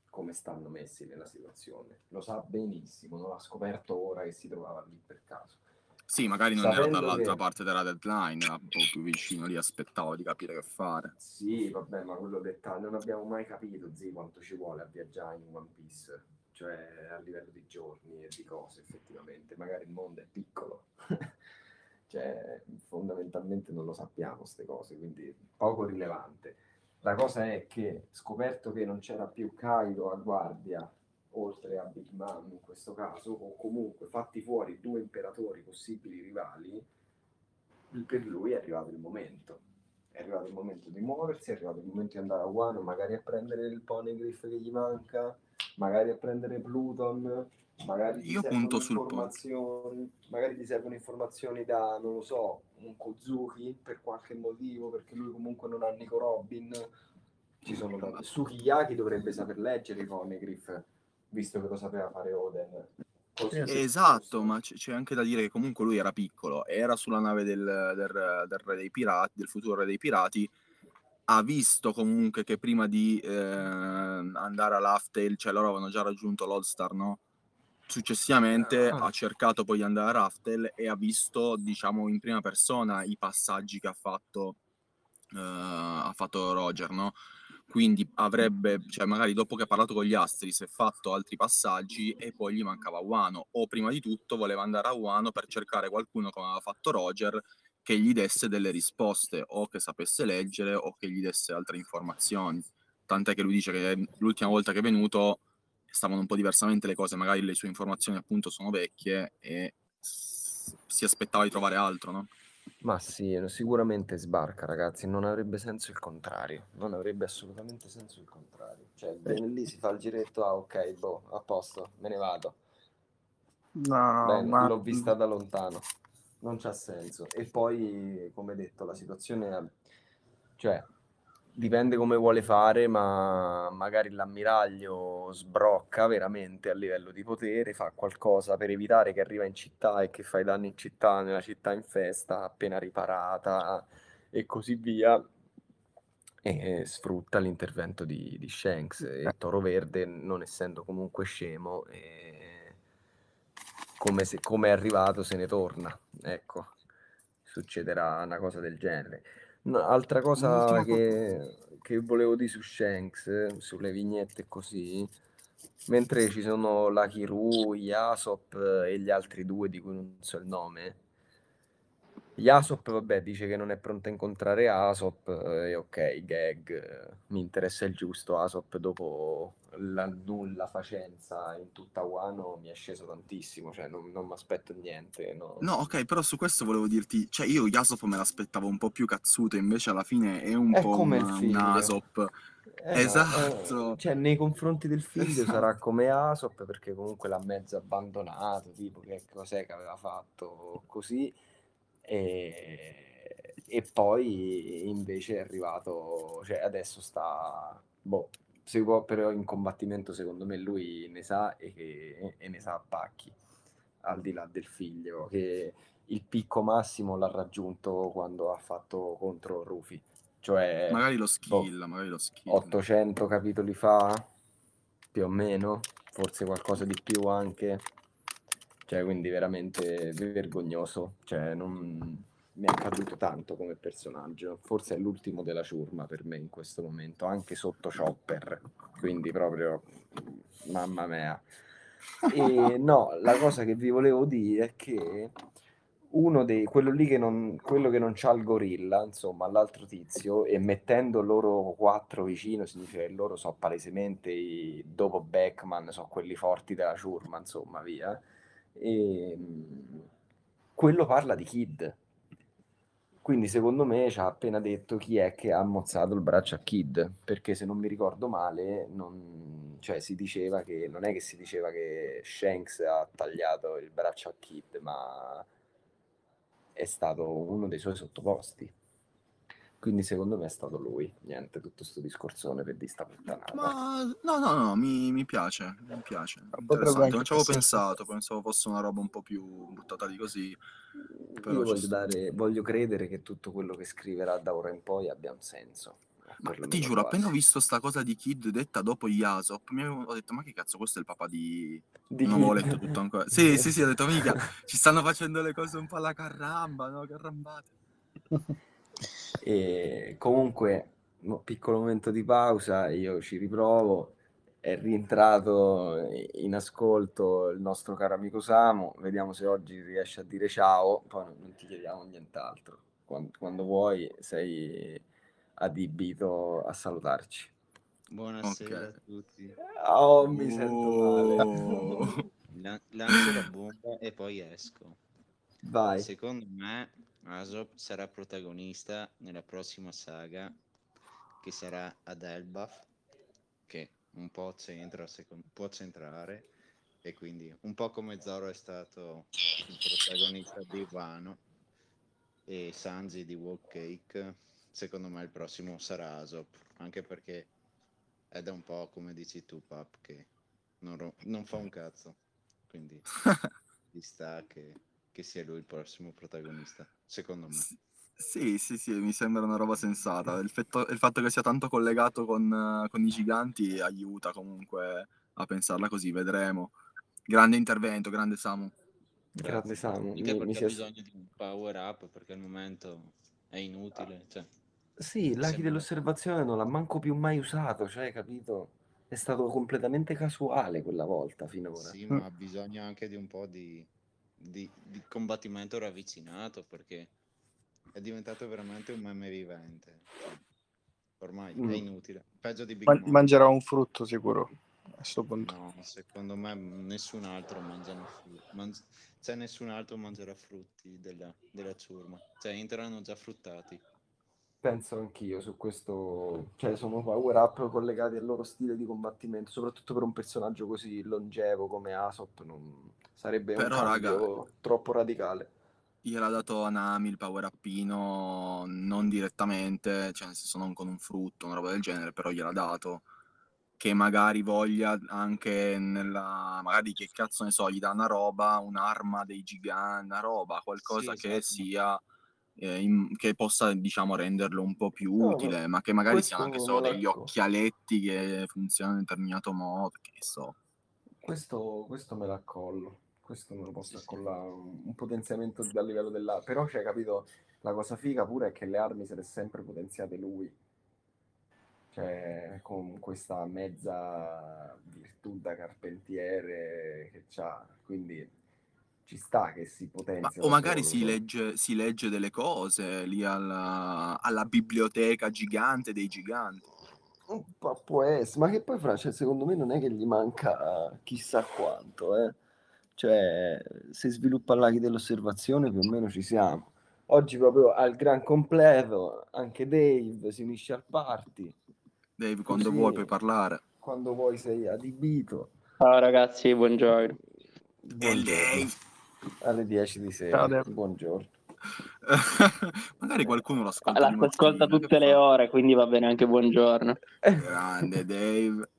Speaker 1: come stanno messi nella situazione, lo sa benissimo, non l'ha scoperto ora che si trovava lì per caso.
Speaker 2: Sì, magari non era dall'altra
Speaker 1: che-
Speaker 2: parte della deadline, era un po' più vicino lì, aspettava di capire che fare.
Speaker 1: Sì, vabbè, ma quello dettaglio non abbiamo mai capito, zi, quanto ci vuole a viaggiare in One Piece, cioè a livello di giorni e di cose, effettivamente. Magari il mondo è piccolo, cioè fondamentalmente non lo sappiamo queste cose, quindi poco rilevante. La cosa è che, scoperto che non c'era più Kaido a guardia, oltre a Big Mom in questo caso, o comunque fatti fuori due imperatori possibili rivali, per lui è arrivato il momento è arrivato il momento di muoversi, è arrivato il momento di andare a Wano, magari a prendere il poneglyph che gli manca, magari a prendere Pluton, magari
Speaker 2: Io punto sul
Speaker 1: magari gli servono informazioni da, non lo so, un Kozuki per qualche motivo, perché lui comunque non ha Nico Robin. Ci sono tanti. Sukiyaki dovrebbe saper leggere i poneglyph, visto che lo sapeva fare Oden. Così,
Speaker 4: Sì, sì.
Speaker 2: Esatto, ma c- c'è anche da dire che comunque lui era piccolo, era sulla nave del, del- del re dei pirati, del futuro re dei pirati, ha visto comunque che prima di eh, andare all'Aftail, cioè loro avevano già raggiunto l'All-Star, no? Successivamente
Speaker 3: Ah.
Speaker 2: ha cercato poi di andare a Raftel e ha visto, diciamo, in prima persona i passaggi che ha fatto, eh, ha fatto Roger, no? Quindi avrebbe, cioè magari dopo che ha parlato con gli astri, si è fatto altri passaggi e poi gli mancava Wano. O prima di tutto voleva andare a Wano per cercare qualcuno come aveva fatto Roger che gli desse delle risposte o che sapesse leggere o che gli desse altre informazioni. Tant'è che lui dice che l'ultima volta che è venuto stavano un po' diversamente le cose, magari le sue informazioni appunto sono vecchie e si aspettava di trovare altro, no?
Speaker 1: Ma sì, sicuramente sbarca, ragazzi. Non avrebbe senso il contrario. Non avrebbe assolutamente senso il contrario. Cioè, viene lì, si fa il giretto, ah, ok, boh, a posto, me ne vado.
Speaker 4: No, no,
Speaker 1: Bene,
Speaker 4: ma
Speaker 1: l'ho vista da lontano. Non c'ha senso. E poi, come detto, la situazione, cioè, dipende come vuole fare, ma magari l'ammiraglio sbrocca veramente a livello di potere, fa qualcosa per evitare che arriva in città e che fai danni in città, nella città in festa, appena riparata e così via. E sfrutta l'intervento di, di Shanks e Toro Verde, non essendo comunque scemo, come, se, come è arrivato se ne torna. Ecco, succederà una cosa del genere. No, altra cosa che, che volevo dire su Shanks, sulle vignette così, mentre ci sono la Kiru, Yasop e gli altri due di cui non so il nome, Yasop, vabbè, dice che non è pronto a incontrare Asop eh, e ok, gag, mi interessa il giusto, Asop dopo la nulla facenza in tutta Wano mi è sceso tantissimo, cioè non, non mi aspetto niente. No.
Speaker 2: No, ok, però su questo volevo dirti, cioè io Yasop me l'aspettavo un po' più cazzuto, invece alla fine è un
Speaker 1: È
Speaker 2: po'
Speaker 1: come il
Speaker 2: un. Asop.
Speaker 1: Eh
Speaker 2: Esatto.
Speaker 1: eh, cioè nei confronti del figlio
Speaker 2: Esatto.
Speaker 1: sarà come Asop perché comunque l'ha mezzo abbandonato, tipo che cos'è che aveva fatto così e, e poi invece è arrivato, cioè adesso sta, boh, si può, però in combattimento secondo me lui ne sa e, che- e ne sa a pacchi, al di là del figlio, che il picco massimo l'ha raggiunto quando ha fatto contro Rufy, cioè
Speaker 2: Magari lo
Speaker 1: boh,
Speaker 2: skill, magari lo skill.
Speaker 1: 800 capitoli fa, più o meno, forse qualcosa di più anche. Cioè, quindi veramente vergognoso. Cioè, non mi è accaduto tanto come personaggio. Forse è l'ultimo della ciurma per me in questo momento, anche sotto Chopper. Quindi proprio mamma mia. E no, la cosa che vi volevo dire è che uno dei quello lì che non quello che non c'ha il gorilla, insomma, l'altro tizio, e mettendo loro quattro vicino, significa che loro so palesemente i, dopo Beckman, so quelli forti della ciurma, insomma, via. E, mm, quello parla di Kid. Quindi secondo me ci ha appena detto chi è che ha mozzato il braccio a Kid, perché se non mi ricordo male, non- cioè, si diceva che non è che si diceva che Shanks ha tagliato il braccio a Kid, ma è stato uno dei suoi sottoposti. Quindi secondo me è stato lui. Niente, tutto sto discorsone per di sta puttanata.
Speaker 2: Ma no, no, no, mi, mi piace, mi piace. Interessante, non ci avevo pensato, pensavo fosse una roba un po' più buttata lì così. Però
Speaker 1: Io voglio, dare, voglio credere che tutto quello che scriverà da ora in poi abbia un senso.
Speaker 2: Ma ti giuro, appena ho
Speaker 1: quasi.
Speaker 2: visto sta cosa di Kid detta dopo Yasop, mi avevo ho detto, ma che cazzo, questo è il papà di...
Speaker 1: Di
Speaker 2: Non avevo letto tutto ancora. Sì, sì, sì, ho detto, mica, ci stanno facendo le cose un po' alla carramba, no? Carrambate.
Speaker 1: E comunque, piccolo momento di pausa, io ci riprovo. È rientrato in ascolto il nostro caro amico Samu. Vediamo se oggi riesce a dire ciao. Poi non, ti chiediamo nient'altro. Quando, quando vuoi, sei adibito a salutarci.
Speaker 5: Buonasera
Speaker 2: Ok.
Speaker 5: a tutti.
Speaker 1: Oh, mi sento male.
Speaker 2: Oh.
Speaker 5: La- lancio la bomba e poi esco.
Speaker 1: Vai.
Speaker 5: Secondo me Asop sarà protagonista nella prossima saga che sarà ad Elbaf, che un po' c'entra, secon- può centrare, e quindi un po' come Zoro è stato il protagonista di Wano e Sanji di Walk Cake, secondo me il prossimo sarà Asop, anche perché è da un po' come dici tu, Pap, che non, ro- non fa un cazzo, quindi ci sta che, che sia lui il prossimo protagonista, secondo me.
Speaker 2: S- Sì, sì, sì, mi sembra una roba sensata. Il, fetto- il fatto che sia tanto collegato con, con i giganti aiuta comunque a pensarla così, vedremo. Grande intervento, grande Samu.
Speaker 1: Grande. Samu.
Speaker 5: Anche
Speaker 1: Mi, mi
Speaker 5: perché
Speaker 1: si
Speaker 5: bisogno di un power up perché al momento è inutile. Cioè,
Speaker 1: Sì, l'Aki
Speaker 5: sembra-
Speaker 1: dell'osservazione non l'ha manco più mai usato, cioè, capito? È stato completamente casuale quella volta finora.
Speaker 5: Sì, ma ha bisogno anche di un po' di, di- di combattimento ravvicinato perché è diventato veramente un meme vivente. Ormai
Speaker 1: Mm.
Speaker 5: è inutile. Peggio di Big
Speaker 4: Man-
Speaker 5: Mom.
Speaker 4: mangerà un frutto sicuro. questo punto.
Speaker 5: No, secondo me nessun altro mangiano frutti. Man- cioè, nessun altro mangerà frutti della, della ciurma. Cioè, entreranno già fruttati.
Speaker 1: Penso anch'io su questo, cioè sono power up collegati al loro stile di combattimento, soprattutto per un personaggio così longevo come Aesop, non... sarebbe
Speaker 2: Però,
Speaker 1: un
Speaker 2: raga,
Speaker 1: troppo radicale.
Speaker 2: Gliel'ha dato a Nami il power uppino non direttamente, cioè nel senso non con un frutto, una roba del genere, però gliel'ha dato. Che magari voglia anche nella. magari che cazzo ne so, gli dà una roba, un'arma dei giganti, una roba, qualcosa
Speaker 5: Sì,
Speaker 2: che
Speaker 5: esatto.
Speaker 2: sia. Eh, in- che possa diciamo renderlo un po' più
Speaker 1: No,
Speaker 2: utile, ma che magari siano anche solo degli
Speaker 1: acco-
Speaker 2: occhialetti che funzionano in determinato modo, che so.
Speaker 1: Questo, questo me l'accollo, questo me lo posso
Speaker 5: Sì, sì.
Speaker 1: accollare, un, un potenziamento a livello della... Però c'è capito, la cosa figa pure è che le armi se le è sempre potenziate lui, cioè con questa mezza virtù da carpentiere che c'ha, quindi ci sta che si
Speaker 2: Ma-
Speaker 1: potenzia
Speaker 2: o
Speaker 1: da
Speaker 2: magari
Speaker 1: solo,
Speaker 2: si legge, si legge delle cose lì alla, alla biblioteca gigante dei giganti.
Speaker 1: Un po' può essere, ma che poi fra, cioè, secondo me non è che gli manca chissà quanto, eh. Cioè, se sviluppa l'aghi dell'osservazione più o meno ci siamo. Oggi proprio al gran completo, anche Dave si unisce al party,
Speaker 2: Dave, quando
Speaker 1: Così-
Speaker 2: vuoi puoi parlare.
Speaker 1: quando vuoi sei adibito.
Speaker 6: Ciao ragazzi, buongiorno.
Speaker 2: Del Dave.
Speaker 1: Alle 10 di sera,
Speaker 4: Ciao,
Speaker 1: buongiorno.
Speaker 2: Magari qualcuno lo
Speaker 6: Ma
Speaker 2: ascolta.
Speaker 6: Tutte le ore, quindi va bene anche buongiorno.
Speaker 2: Grande Dave.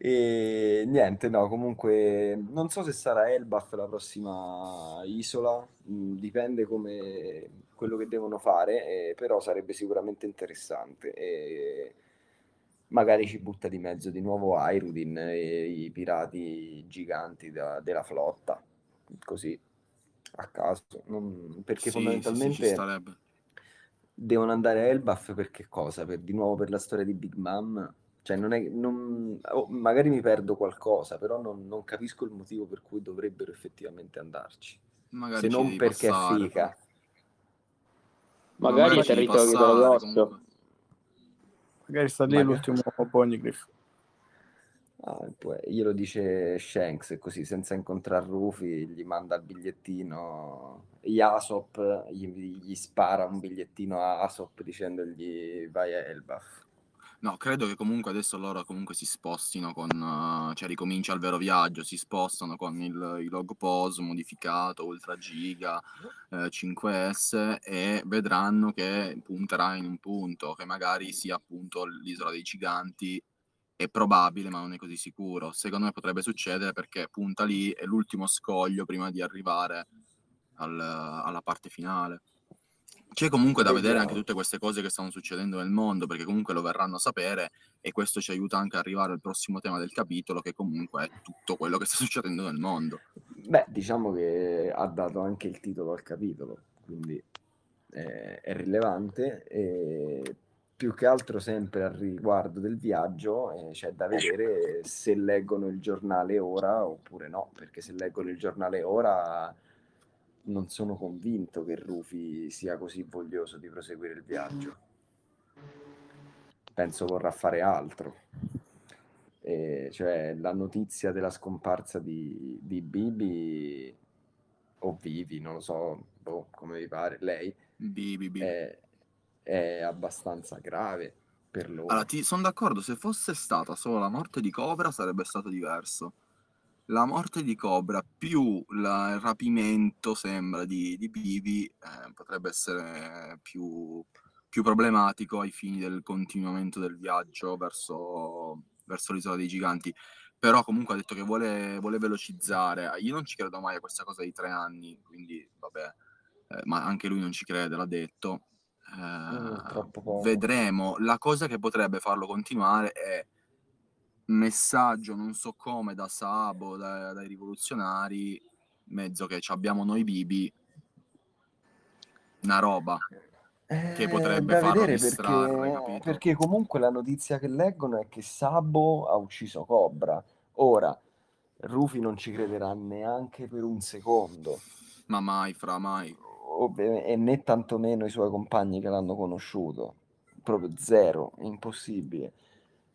Speaker 1: E niente, no, comunque non so se sarà Elbaf la prossima isola, mh, dipende come quello che devono fare, eh, però sarebbe sicuramente interessante. E magari ci butta di mezzo di nuovo Airudin e i pirati giganti da- della flotta, così a caso, non- perché
Speaker 2: Sì, sì, sì, ci
Speaker 1: fondamentalmente
Speaker 2: starebbe.
Speaker 1: devono andare a Elbaf per che cosa? Per, di nuovo per la storia di Big Mom? Cioè, non è, non, oh, magari mi perdo qualcosa, però non, non capisco il motivo per cui dovrebbero effettivamente andarci.
Speaker 2: Magari
Speaker 1: Se non perché è
Speaker 2: passare,
Speaker 1: figa.
Speaker 2: Ma
Speaker 6: Magari è territorio
Speaker 2: comunque.
Speaker 4: Magari sta lì
Speaker 1: Magari.
Speaker 4: l'ultimo Poneglyph.
Speaker 1: Ah, poi glielo dice Shanks così, senza incontrare Rufy, gli manda il bigliettino. Yasop gli, gli spara un bigliettino a Asop dicendogli vai a Elbaf.
Speaker 2: No, credo che comunque adesso loro comunque si spostino con, eh, cioè ricomincia il vero viaggio, si spostano con il, il log pos modificato, ultra giga, eh, 5S e vedranno che punterà in un punto, che magari sia appunto l'isola dei giganti, è probabile ma non è così sicuro. Secondo me potrebbe succedere perché punta lì, è l'ultimo scoglio prima di arrivare al- alla parte finale. C'è comunque da vedere anche tutte queste cose che stanno succedendo nel mondo, perché comunque lo verranno a sapere e questo ci aiuta anche ad arrivare al prossimo tema del capitolo, che comunque è tutto quello che sta succedendo nel mondo.
Speaker 1: Beh, diciamo che ha dato anche il titolo al capitolo, quindi eh, è rilevante e più che altro sempre al riguardo del viaggio eh, c'è da vedere se leggono il giornale ora oppure no, perché se leggono il giornale ora non sono convinto che Rufy sia così voglioso di proseguire il viaggio. Penso vorrà fare altro. E cioè la notizia della scomparsa di, di Bibi o Vivi, non lo so, boh, come vi pare, lei
Speaker 2: BBB.
Speaker 1: è, è abbastanza grave per loro.
Speaker 2: Allora, sono d'accordo, se fosse stata solo la morte di Cobra sarebbe stato diverso. La morte di Cobra più la- il rapimento, sembra, di, di Bibi eh, potrebbe essere più, più problematico ai fini del continuamento del viaggio verso, verso l'isola dei giganti. Però comunque ha detto che vuole, vuole velocizzare. Io non ci credo mai a questa cosa di tre anni, quindi vabbè, eh, ma anche lui non ci crede, l'ha detto.
Speaker 1: Poco.
Speaker 2: vedremo. La cosa che potrebbe farlo continuare è messaggio, non so come, da Sabo, da- dai rivoluzionari, mezzo che ci abbiamo noi bibi, una roba. che
Speaker 1: Eh,
Speaker 2: potrebbe
Speaker 1: da
Speaker 2: farlo
Speaker 1: perché, perché comunque la notizia che leggono è che Sabo ha ucciso Cobra. Ora, Rufy non ci crederà neanche per un secondo,
Speaker 2: Ma mai, fra mai.
Speaker 1: E né tantomeno i suoi compagni che l'hanno conosciuto. Proprio zero, impossibile.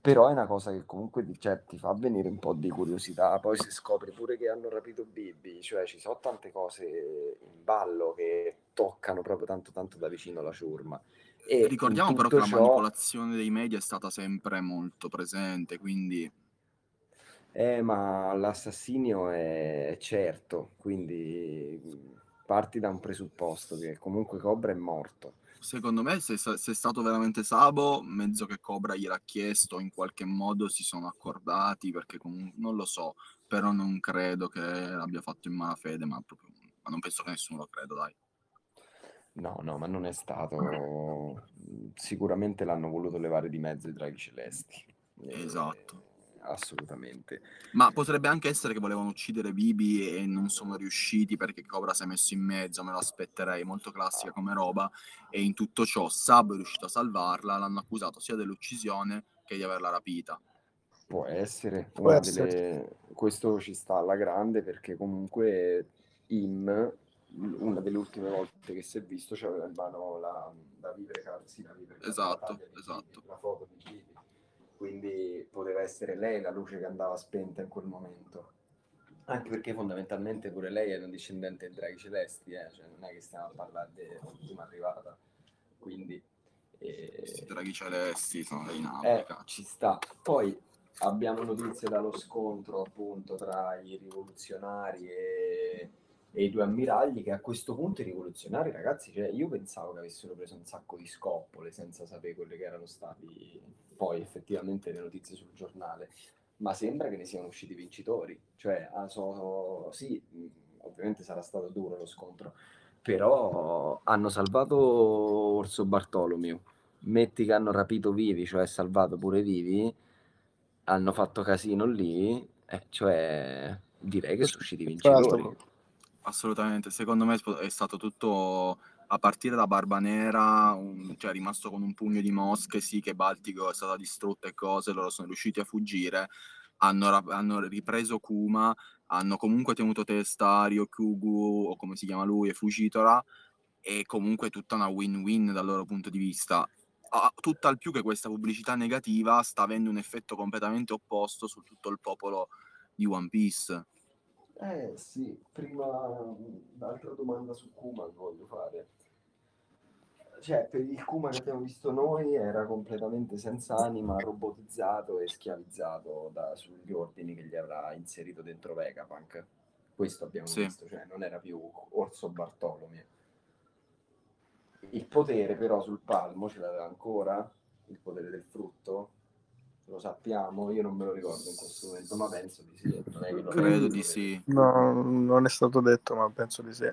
Speaker 1: Però è una cosa che comunque ti, cioè, ti fa venire un po' di curiosità. Poi si scopre pure che hanno rapito Bibi, cioè ci sono tante cose in ballo che toccano proprio tanto tanto da vicino la ciurma. E
Speaker 2: Ricordiamo però che la
Speaker 1: ciò,
Speaker 2: manipolazione dei media è stata sempre molto presente, quindi
Speaker 1: eh, ma l'assassinio è, certo, quindi parti da un presupposto che comunque Cobra è morto.
Speaker 2: secondo me se, se è stato veramente Sabo, mezzo che Cobra gliel'ha chiesto, in qualche modo si sono accordati, perché comunque non lo so, però non credo che l'abbia fatto in malafede, ma proprio ma non penso che nessuno lo creda, dai.
Speaker 1: No, no, ma non è stato. Sicuramente l'hanno voluto levare di mezzo i draghi celesti. Eh,
Speaker 2: Esatto.
Speaker 1: Assolutamente.
Speaker 2: Ma potrebbe anche essere che volevano uccidere Bibi e non sono riusciti perché Cobra si è messo in mezzo, me lo aspetterei, molto classica come roba. E in tutto ciò Sabo è riuscito a salvarla, l'hanno accusato sia dell'uccisione che di averla rapita.
Speaker 1: Può essere,
Speaker 4: Può essere.
Speaker 1: delle- questo ci sta alla grande perché comunque Im, una delle ultime volte che si è visto, c'aveva in mano la, la vivere sì, la vivere
Speaker 2: Esatto,
Speaker 1: la
Speaker 2: esatto.
Speaker 1: La foto di Bibi. Quindi poteva essere lei la luce che andava spenta in quel momento. Anche perché fondamentalmente pure lei è una discendente dei draghi celesti, eh, cioè non è che stiamo a parlare dell'ultima arrivata. Quindi eh,
Speaker 2: draghi celesti sono dei navi,
Speaker 1: eh, ci sta. Poi abbiamo notizie dallo scontro appunto tra i rivoluzionari e, e i due ammiragli che a questo punto i rivoluzionari ragazzi, cioè io pensavo che avessero preso un sacco di scoppole senza sapere quelle che erano stati poi effettivamente le notizie sul giornale, ma sembra che ne siano usciti vincitori, cioè ah, so- sì, ovviamente sarà stato duro lo scontro, però hanno salvato Orso Bartolomeo metti che hanno rapito vivi, cioè salvato pure vivi, hanno fatto casino lì, eh, cioè direi che sono usciti vincitori.
Speaker 2: Assolutamente, secondo me è stato tutto a partire da Barba Nera, un- cioè è rimasto con un pugno di mosche, sì che Baltico è stata distrutta e cose, loro sono riusciti a fuggire, hanno, hanno ripreso Kuma, hanno comunque tenuto testa Ryokugu, o come si chiama lui, e Fujitora, e comunque tutta una win-win dal loro punto di vista. Tutt'al più che questa pubblicità negativa sta avendo un effetto completamente opposto su tutto il popolo di One Piece.
Speaker 1: Eh sì, prima un'altra domanda su Kuma che voglio fare. Cioè, per il Kuma che abbiamo visto noi era completamente senza anima, robotizzato e schiavizzato da, sugli ordini che gli avrà inserito dentro Vegapunk. Questo abbiamo
Speaker 2: Sì.
Speaker 1: visto, cioè non era più Orso Bartolomeo. Il potere però sul palmo ce l'aveva ancora? Il potere del frutto? Lo sappiamo, io non me lo ricordo in questo momento, ma penso di sì.
Speaker 2: Credo di sì.
Speaker 4: no, non è stato detto, ma penso di sì.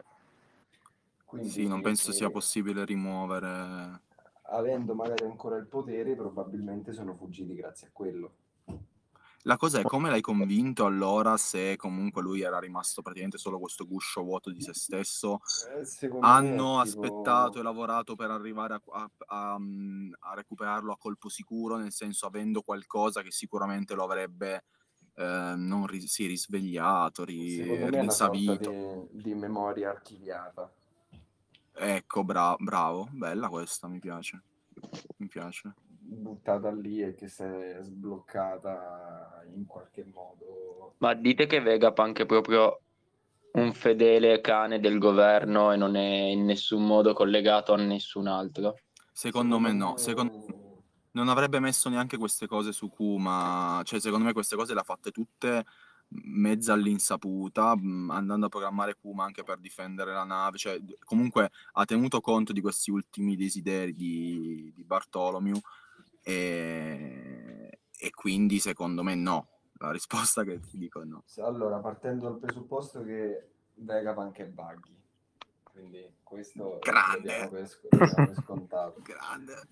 Speaker 1: Quindi,
Speaker 2: Sì, non penso sia possibile rimuovere.
Speaker 1: Avendo magari ancora il potere, probabilmente sono fuggiti grazie a quello.
Speaker 2: La cosa è come l'hai convinto allora se comunque lui era rimasto praticamente solo questo guscio vuoto di se stesso?
Speaker 1: Eh, secondo me
Speaker 2: Hanno
Speaker 1: tipo-
Speaker 2: aspettato e lavorato per arrivare a, a- a- a recuperarlo a colpo sicuro, nel senso avendo qualcosa che sicuramente lo avrebbe eh, non ri- sì, risvegliato, ri- rinsavito.
Speaker 1: di, di memoria archiviata.
Speaker 2: Ecco, bra- bravo, bella questa, mi piace. Mi piace.
Speaker 1: Buttata lì e che si è sbloccata in qualche modo.
Speaker 6: Ma dite che Vegapunk è proprio un fedele cane del governo e non è in nessun modo collegato a nessun altro.
Speaker 2: Secondo me no, secondo non avrebbe messo neanche queste cose su Kuma, cioè secondo me queste cose le ha fatte tutte mezza all'insaputa, andando a programmare Kuma anche per difendere la nave, cioè comunque ha tenuto conto di questi ultimi desideri di, di Bartolomeo e, e quindi secondo me no, la risposta che ti dico è no.
Speaker 1: Allora, partendo dal presupposto che Vegapunk è buggy, quindi questo
Speaker 2: Grande.
Speaker 1: per, per scontato.
Speaker 2: Grande.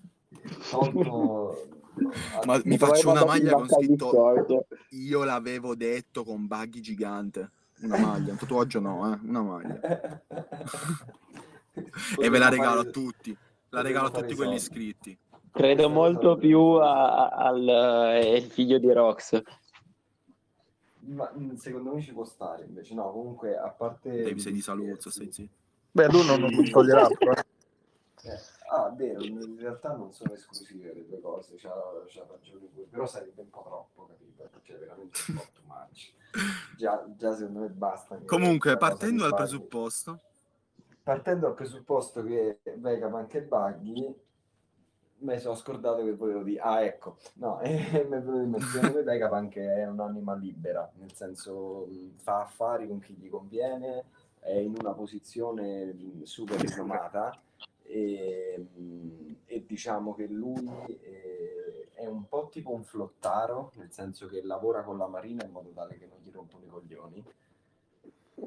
Speaker 1: Tolto...
Speaker 2: Ma mi faccio una maglia con scritto io l'avevo detto con buggy gigante. Una maglia, un tatuaggio no, eh, una maglia. e ve la regalo a tutti. La regalo a tutti quelli iscritti.
Speaker 6: Credo molto più a- a- al eh, figlio di Rox.
Speaker 1: Ma mh, secondo me ci può stare invece, no, comunque a parte...
Speaker 2: Devi sei di Saluzzo,
Speaker 1: scherzi,
Speaker 2: stai zitto.
Speaker 4: Beh, lui non lo toglierà, però.
Speaker 1: eh, Ah, vero, in realtà non sono esclusive le due cose, c'ha, c'ha ragione pure, però sarebbe un po' troppo, capito? Cioè, veramente un po' too much. Già, già secondo me basta.
Speaker 2: Comunque, partendo dal presupposto,
Speaker 1: partendo dal presupposto che Vegapunk e Buggy, mi sono scordato che volevo dire, ah ecco, no, eh, mi è venuto in mente, Vegapunk è un'anima libera, nel senso mh, fa affari con chi gli conviene, è in una posizione mh, super rinomata e, mh, e diciamo che lui eh, è un po' tipo un flottaro, nel senso che lavora con la marina in modo tale che non gli rompono i coglioni.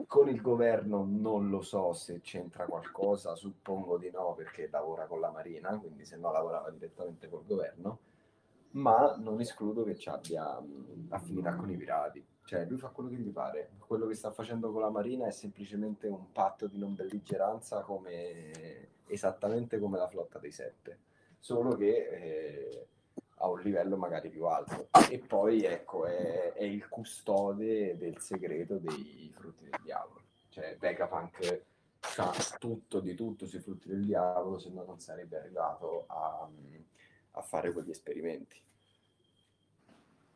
Speaker 1: Con il governo non lo so se c'entra qualcosa, suppongo di no perché lavora con la Marina, quindi se no lavorava direttamente col governo, ma non escludo che ci abbia affinità con i pirati. Cioè lui fa quello che gli pare, quello che sta facendo con la Marina è semplicemente un patto di non belligeranza come, esattamente come la flotta dei sette, solo che eh, a un livello magari più alto. E poi ecco, è, è il custode del segreto dei frutti del diavolo. Cioè Vegapunk sa tutto di tutto sui frutti del diavolo, se no non sarebbe arrivato a, a fare quegli esperimenti.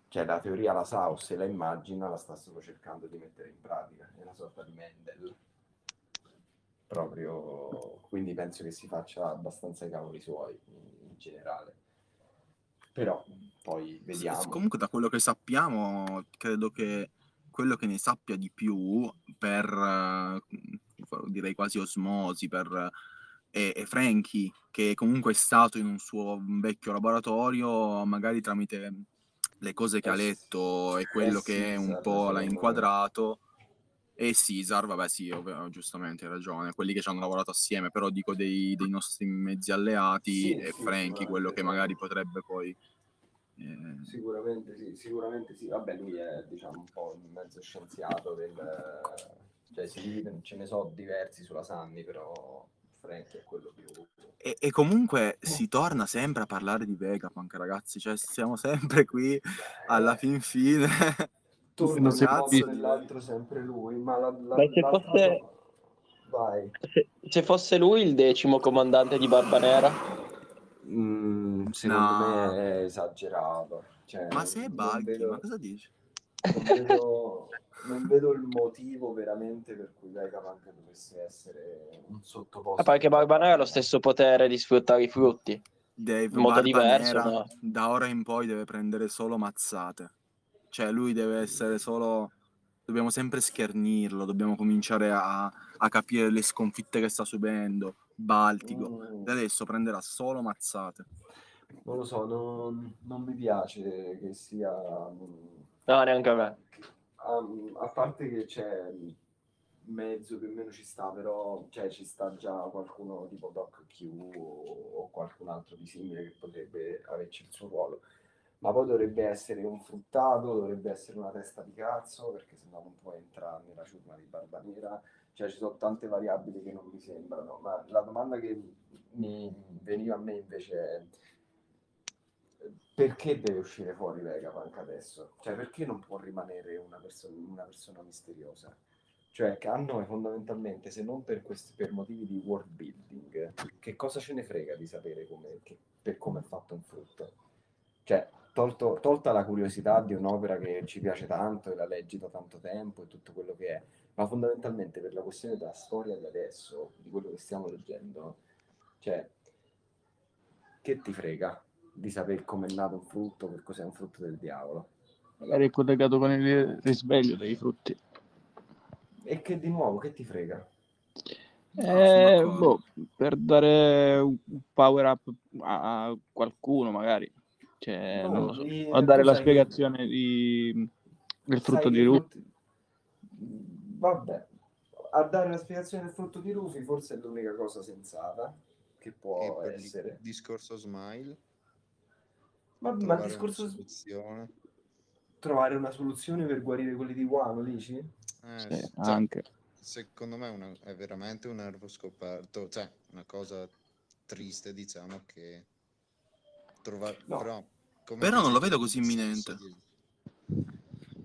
Speaker 1: Cioè la teoria la sa o se la immagina, la sta solo cercando di mettere in pratica, è una sorta di Mendel. Proprio, quindi penso che si faccia abbastanza i cavoli suoi in, in generale. Però poi vediamo.
Speaker 2: S- Comunque, da quello che sappiamo, credo che quello che ne sappia di più per eh, direi quasi osmosi per è, è Frankie, che comunque è stato in un suo vecchio laboratorio, magari tramite le cose che
Speaker 1: Eh
Speaker 2: ha
Speaker 1: sì.
Speaker 2: letto e quello
Speaker 1: Eh
Speaker 2: che un
Speaker 1: Caesar,
Speaker 2: po' l'ha inquadrato. E Caesar, vabbè, sì, ovvio, giustamente hai ragione, quelli che ci hanno lavorato assieme, però dico dei, dei nostri mezzi alleati
Speaker 1: Sì,
Speaker 2: e
Speaker 1: sì,
Speaker 2: Frankie, quello che magari
Speaker 1: sì.
Speaker 2: potrebbe poi eh,
Speaker 1: Sicuramente sì, sicuramente sì. Vabbè, lui è diciamo un po' un mezzo scienziato del... Cioè, divide- ce ne so diversi sulla Sanni, però Frankie è quello più...
Speaker 2: E, e comunque si torna sempre a parlare di Vegapunk, ragazzi. Cioè, siamo sempre qui alla
Speaker 1: Eh,
Speaker 2: fin fine.
Speaker 1: Torna
Speaker 3: Non
Speaker 2: Cazzo
Speaker 1: modo
Speaker 2: di-
Speaker 1: o nell'altro sempre lui, ma la, la,
Speaker 6: Beh, se fosse-
Speaker 1: Vai.
Speaker 6: Se, se fosse lui il decimo comandante di Barbanera,
Speaker 1: Mm, secondo
Speaker 2: No.
Speaker 1: me è esagerato. Cioè,
Speaker 2: Ma se è Buggy,
Speaker 1: vedo-
Speaker 2: ma cosa dici?
Speaker 1: non vedo, non vedo il motivo veramente per cui Vegapunk dovesse essere un sottoposto.
Speaker 6: Ah, perché Barbanera ha lo stesso potere di sfruttare i frutti.
Speaker 2: Dave
Speaker 6: In modo
Speaker 2: Barbanera,
Speaker 6: diverso, no?
Speaker 2: da ora in poi deve prendere solo mazzate. Cioè, lui deve essere solo. Dobbiamo sempre schernirlo, dobbiamo cominciare a, a capire le sconfitte che sta subendo. Baltico.
Speaker 1: Mm,
Speaker 2: Da adesso prenderà solo mazzate.
Speaker 1: non lo so, non, non mi piace che sia. mm,
Speaker 6: No, neanche a me.
Speaker 1: A, a parte che c'è mezzo più o meno ci sta, però cioè, ci sta già qualcuno tipo Doc Q o, o qualcun altro di simile che potrebbe averci il suo ruolo. Ma poi dovrebbe essere un fruttato, dovrebbe essere una testa di cazzo, perché sennò non può entrare nella ciurma di Barba Nera. Cioè ci sono tante variabili che non mi sembrano, ma la domanda che mi veniva a me invece è perché deve uscire fuori Vegapunk adesso? Cioè, perché non può rimanere una, perso- una persona misteriosa? Cioè, a noi fondamentalmente, se non per, questi, per motivi di world building, che cosa ce ne frega di sapere come, che- per come è fatto un frutto? Cioè, tolto- tolta la curiosità di un'opera che ci piace tanto e la leggi da tanto tempo e tutto quello che è, ma fondamentalmente per la questione della storia di adesso, di quello che stiamo leggendo, cioè, che ti frega di sapere come è nato un frutto, che cos'è un frutto del diavolo?
Speaker 3: Magari è collegato con il risveglio dei frutti.
Speaker 1: E che di nuovo, che ti frega?
Speaker 3: Eh, boh, per dare un power up a qualcuno, magari. Cioè,
Speaker 1: No,
Speaker 3: non lo so.
Speaker 1: di-
Speaker 3: O dare la
Speaker 1: sai che-
Speaker 3: spiegazione di... del frutto di
Speaker 1: che i
Speaker 3: Ruth.
Speaker 1: frutti- Vabbè, a dare la spiegazione del frutto di Rufi forse è l'unica cosa sensata che può
Speaker 5: per il
Speaker 1: essere.
Speaker 5: discorso Smile,
Speaker 1: Ma, ma il discorso
Speaker 5: soluzione.
Speaker 1: trovare una soluzione per guarire quelli di Wano, dici?
Speaker 5: Eh,
Speaker 3: Sì,
Speaker 5: cioè,
Speaker 3: anche.
Speaker 5: secondo me è, una- è veramente un nervo scoperto, cioè una cosa triste, diciamo che trovare
Speaker 1: No.
Speaker 5: però, come
Speaker 2: Però non lo vedo così imminente.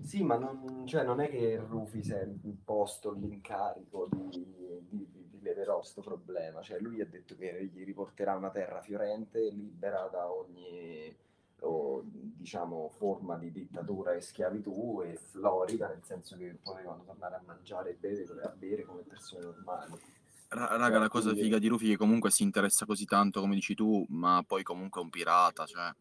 Speaker 1: Sì, ma non, cioè, non è che Rufi si è imposto l'incarico di, di- di- di rileverò sto problema. Cioè, lui ha detto che gli riporterà una terra fiorente, libera da ogni o, diciamo, forma di dittatura e schiavitù e florida, nel senso che potevano tornare a mangiare e bere, a bere come persone normali.
Speaker 2: Ra- Raga, la cosa
Speaker 1: quindi-
Speaker 2: figa di Rufy è che comunque si interessa così tanto, come dici tu, ma poi comunque è un pirata, cioè...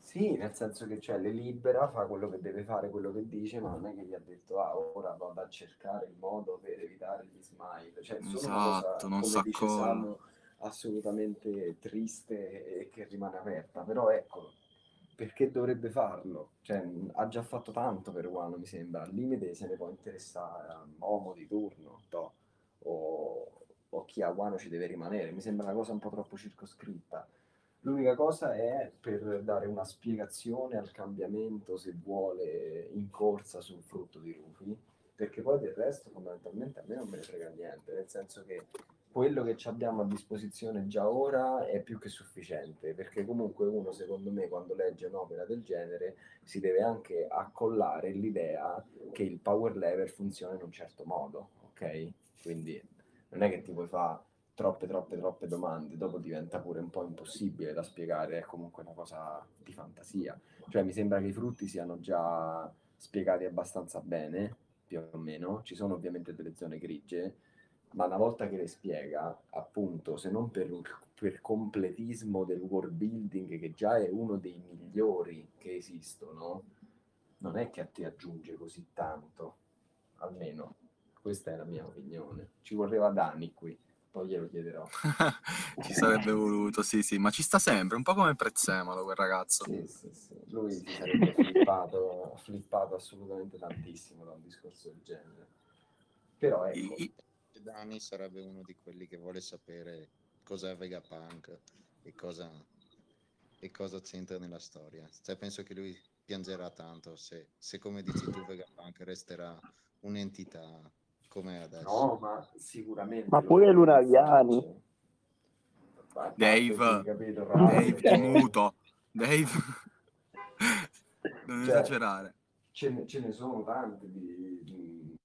Speaker 1: Sì, nel senso che cioè, le libera, fa quello che deve fare, quello che dice, ma non è che gli ha detto ah, ora vado a cercare il modo per evitare gli smile. Cioè,
Speaker 2: Esatto,
Speaker 1: cosa,
Speaker 2: non
Speaker 1: come
Speaker 2: sa cosa.
Speaker 1: Assolutamente triste e che rimane aperta. Però ecco, perché dovrebbe farlo? Cioè, ha già fatto tanto per Wano, mi sembra. Al limite se ne può interessare a Momo di turno, toh, o, o chi a Wano ci deve rimanere. Mi sembra una cosa un po' troppo circoscritta. L'unica cosa è per dare una spiegazione al cambiamento, se vuole, in corsa sul frutto di Rufy, perché poi del resto fondamentalmente a me non me ne frega niente, nel senso che quello che abbiamo a disposizione già ora è più che sufficiente, perché comunque uno, secondo me, quando legge un'opera del genere, si deve anche accollare l'idea che il power lever funziona in un certo modo, ok? Quindi non è che ti puoi fare troppe, troppe, troppe domande, dopo diventa pure un po' impossibile da spiegare, è comunque una cosa di fantasia. Cioè mi sembra che i frutti siano già spiegati abbastanza bene, più o meno, ci sono ovviamente delle zone grigie, ma una volta che le spiega, appunto, se non per, per completismo del world building, che già è uno dei migliori che esistono, non è che a te aggiunge così tanto, almeno questa è la mia opinione. Ci voleva Dani qui, poi glielo chiederò.
Speaker 2: ci sarebbe voluto, sì, sì, ma ci sta sempre, un po' come Prezzemolo quel ragazzo.
Speaker 1: Sì, sì, sì. Lui si sarebbe flippato, flippato assolutamente tantissimo da un discorso del genere. Però ecco,
Speaker 2: I- i-
Speaker 5: Dani sarebbe uno di quelli che vuole sapere cos'è Vegapunk e cosa, e cosa c'entra nella storia. Cioè, penso che lui piangerà tanto se, se come dici tu, Vegapunk resterà un'entità come adesso.
Speaker 1: no, ma sicuramente...
Speaker 4: Ma pure Lunariani.
Speaker 2: Dave,
Speaker 1: capito,
Speaker 2: Dave, ti muto. Dave, non
Speaker 1: Cioè,
Speaker 2: esagerare.
Speaker 1: ce ne, ce ne sono tante di, di-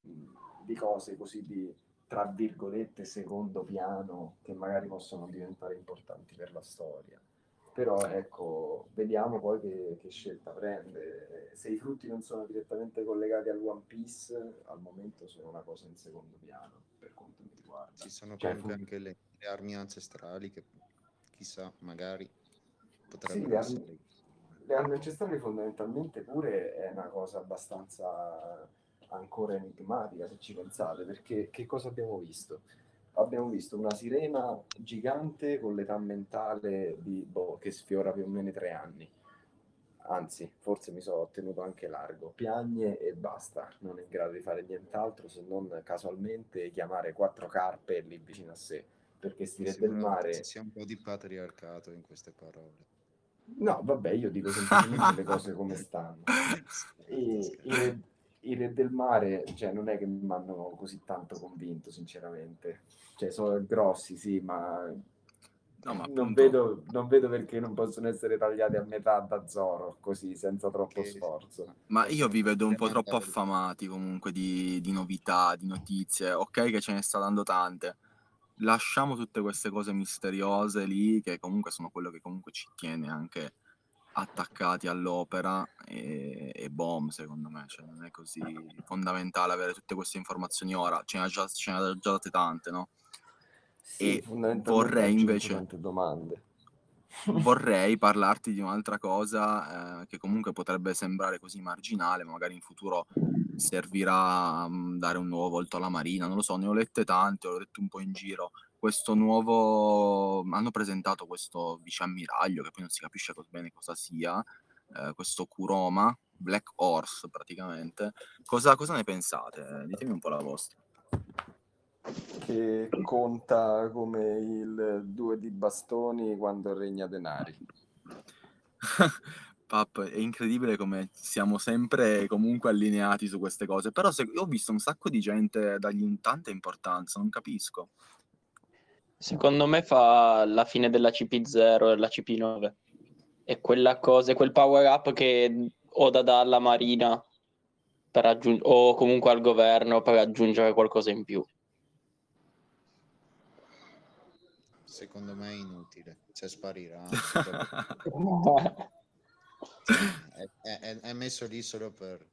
Speaker 1: di cose così di tra virgolette secondo piano che magari possono diventare importanti per la storia. Però ecco, vediamo poi che, che scelta prende. Se i frutti non sono direttamente collegati al One Piece, al momento sono una cosa in secondo piano, per quanto mi riguarda.
Speaker 5: Ci sono
Speaker 1: Cioè,
Speaker 5: comunque anche le, le armi ancestrali che chissà, magari
Speaker 1: Sì,
Speaker 5: potrebbero
Speaker 1: le armi,
Speaker 5: essere.
Speaker 1: le armi ancestrali fondamentalmente pure è una cosa abbastanza ancora enigmatica se ci pensate, perché che cosa abbiamo visto? Abbiamo visto una sirena gigante con l'età mentale di, boh, che sfiora più o meno i tre anni. Anzi, forse mi sono tenuto anche largo. Piagne e basta, non è in grado di fare nient'altro se non casualmente chiamare quattro carpe lì vicino a sé, perché sti
Speaker 5: Mi
Speaker 1: re del mare...
Speaker 5: sia un po' di patriarcato in queste parole.
Speaker 1: No, vabbè, io dico semplicemente le cose come stanno. I, re, i re del mare, cioè, non è che mi hanno così tanto convinto, sinceramente. Cioè, sono grossi, sì, ma
Speaker 2: No, ma
Speaker 1: non, vedo, non vedo perché non possono essere tagliati a metà da Zoro, così, senza troppo
Speaker 5: Che-
Speaker 1: sforzo.
Speaker 2: Ma io vi vedo un po' troppo affamati comunque di, di novità, di notizie. Ok che ce ne sta dando tante. Lasciamo tutte queste cose misteriose lì, che comunque sono quello che comunque ci tiene anche attaccati all'opera e, e boom, secondo me. Cioè, non è così fondamentale avere tutte queste informazioni ora. Ce ne ha già, ce ne ha già date tante, no?
Speaker 1: Sì,
Speaker 2: E vorrei invece-
Speaker 1: domande.
Speaker 2: vorrei parlarti di un'altra cosa eh, che comunque potrebbe sembrare così marginale, ma magari in futuro servirà a mm, dare un nuovo volto alla Marina. Non lo so, ne ho lette tante, ho letto un po' in giro. Questo nuovo hanno presentato questo viceammiraglio che poi non si capisce bene cosa sia, eh, questo Kuroma, Black Horse praticamente. Cosa, cosa ne pensate? Ditemi un po' la vostra.
Speaker 1: Che conta come il due di bastoni quando regna denari.
Speaker 2: Pap, è incredibile come siamo sempre comunque allineati su queste cose, però se- ho visto un sacco di gente dargli un- tanta importanza, non capisco.
Speaker 6: Secondo me fa la fine della CP0 e la CP9. È quella cosa, è quel power up che Oda dà alla Marina per aggiung- o comunque al governo per aggiungere qualcosa in più.
Speaker 5: Secondo me è inutile, cioè sparirà. è, è- è messo lì solo per,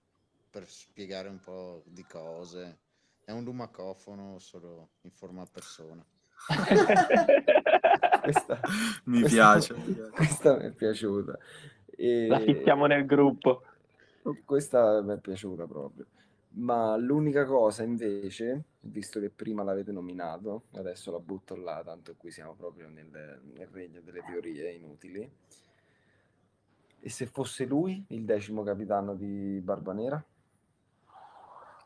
Speaker 5: per spiegare un po' di cose. È un lumacofono solo in forma persona.
Speaker 1: Questa,
Speaker 2: Mi
Speaker 1: questa-
Speaker 2: piace. mi piace.
Speaker 1: Questa mi è piaciuta. E-
Speaker 6: La fischiamo nel gruppo.
Speaker 1: Questa mi è piaciuta proprio. Ma l'unica cosa invece, visto che prima l'avete nominato, adesso la butto là, tanto qui siamo proprio nel, nel regno delle teorie inutili. E se fosse lui il decimo capitano di Barbanera?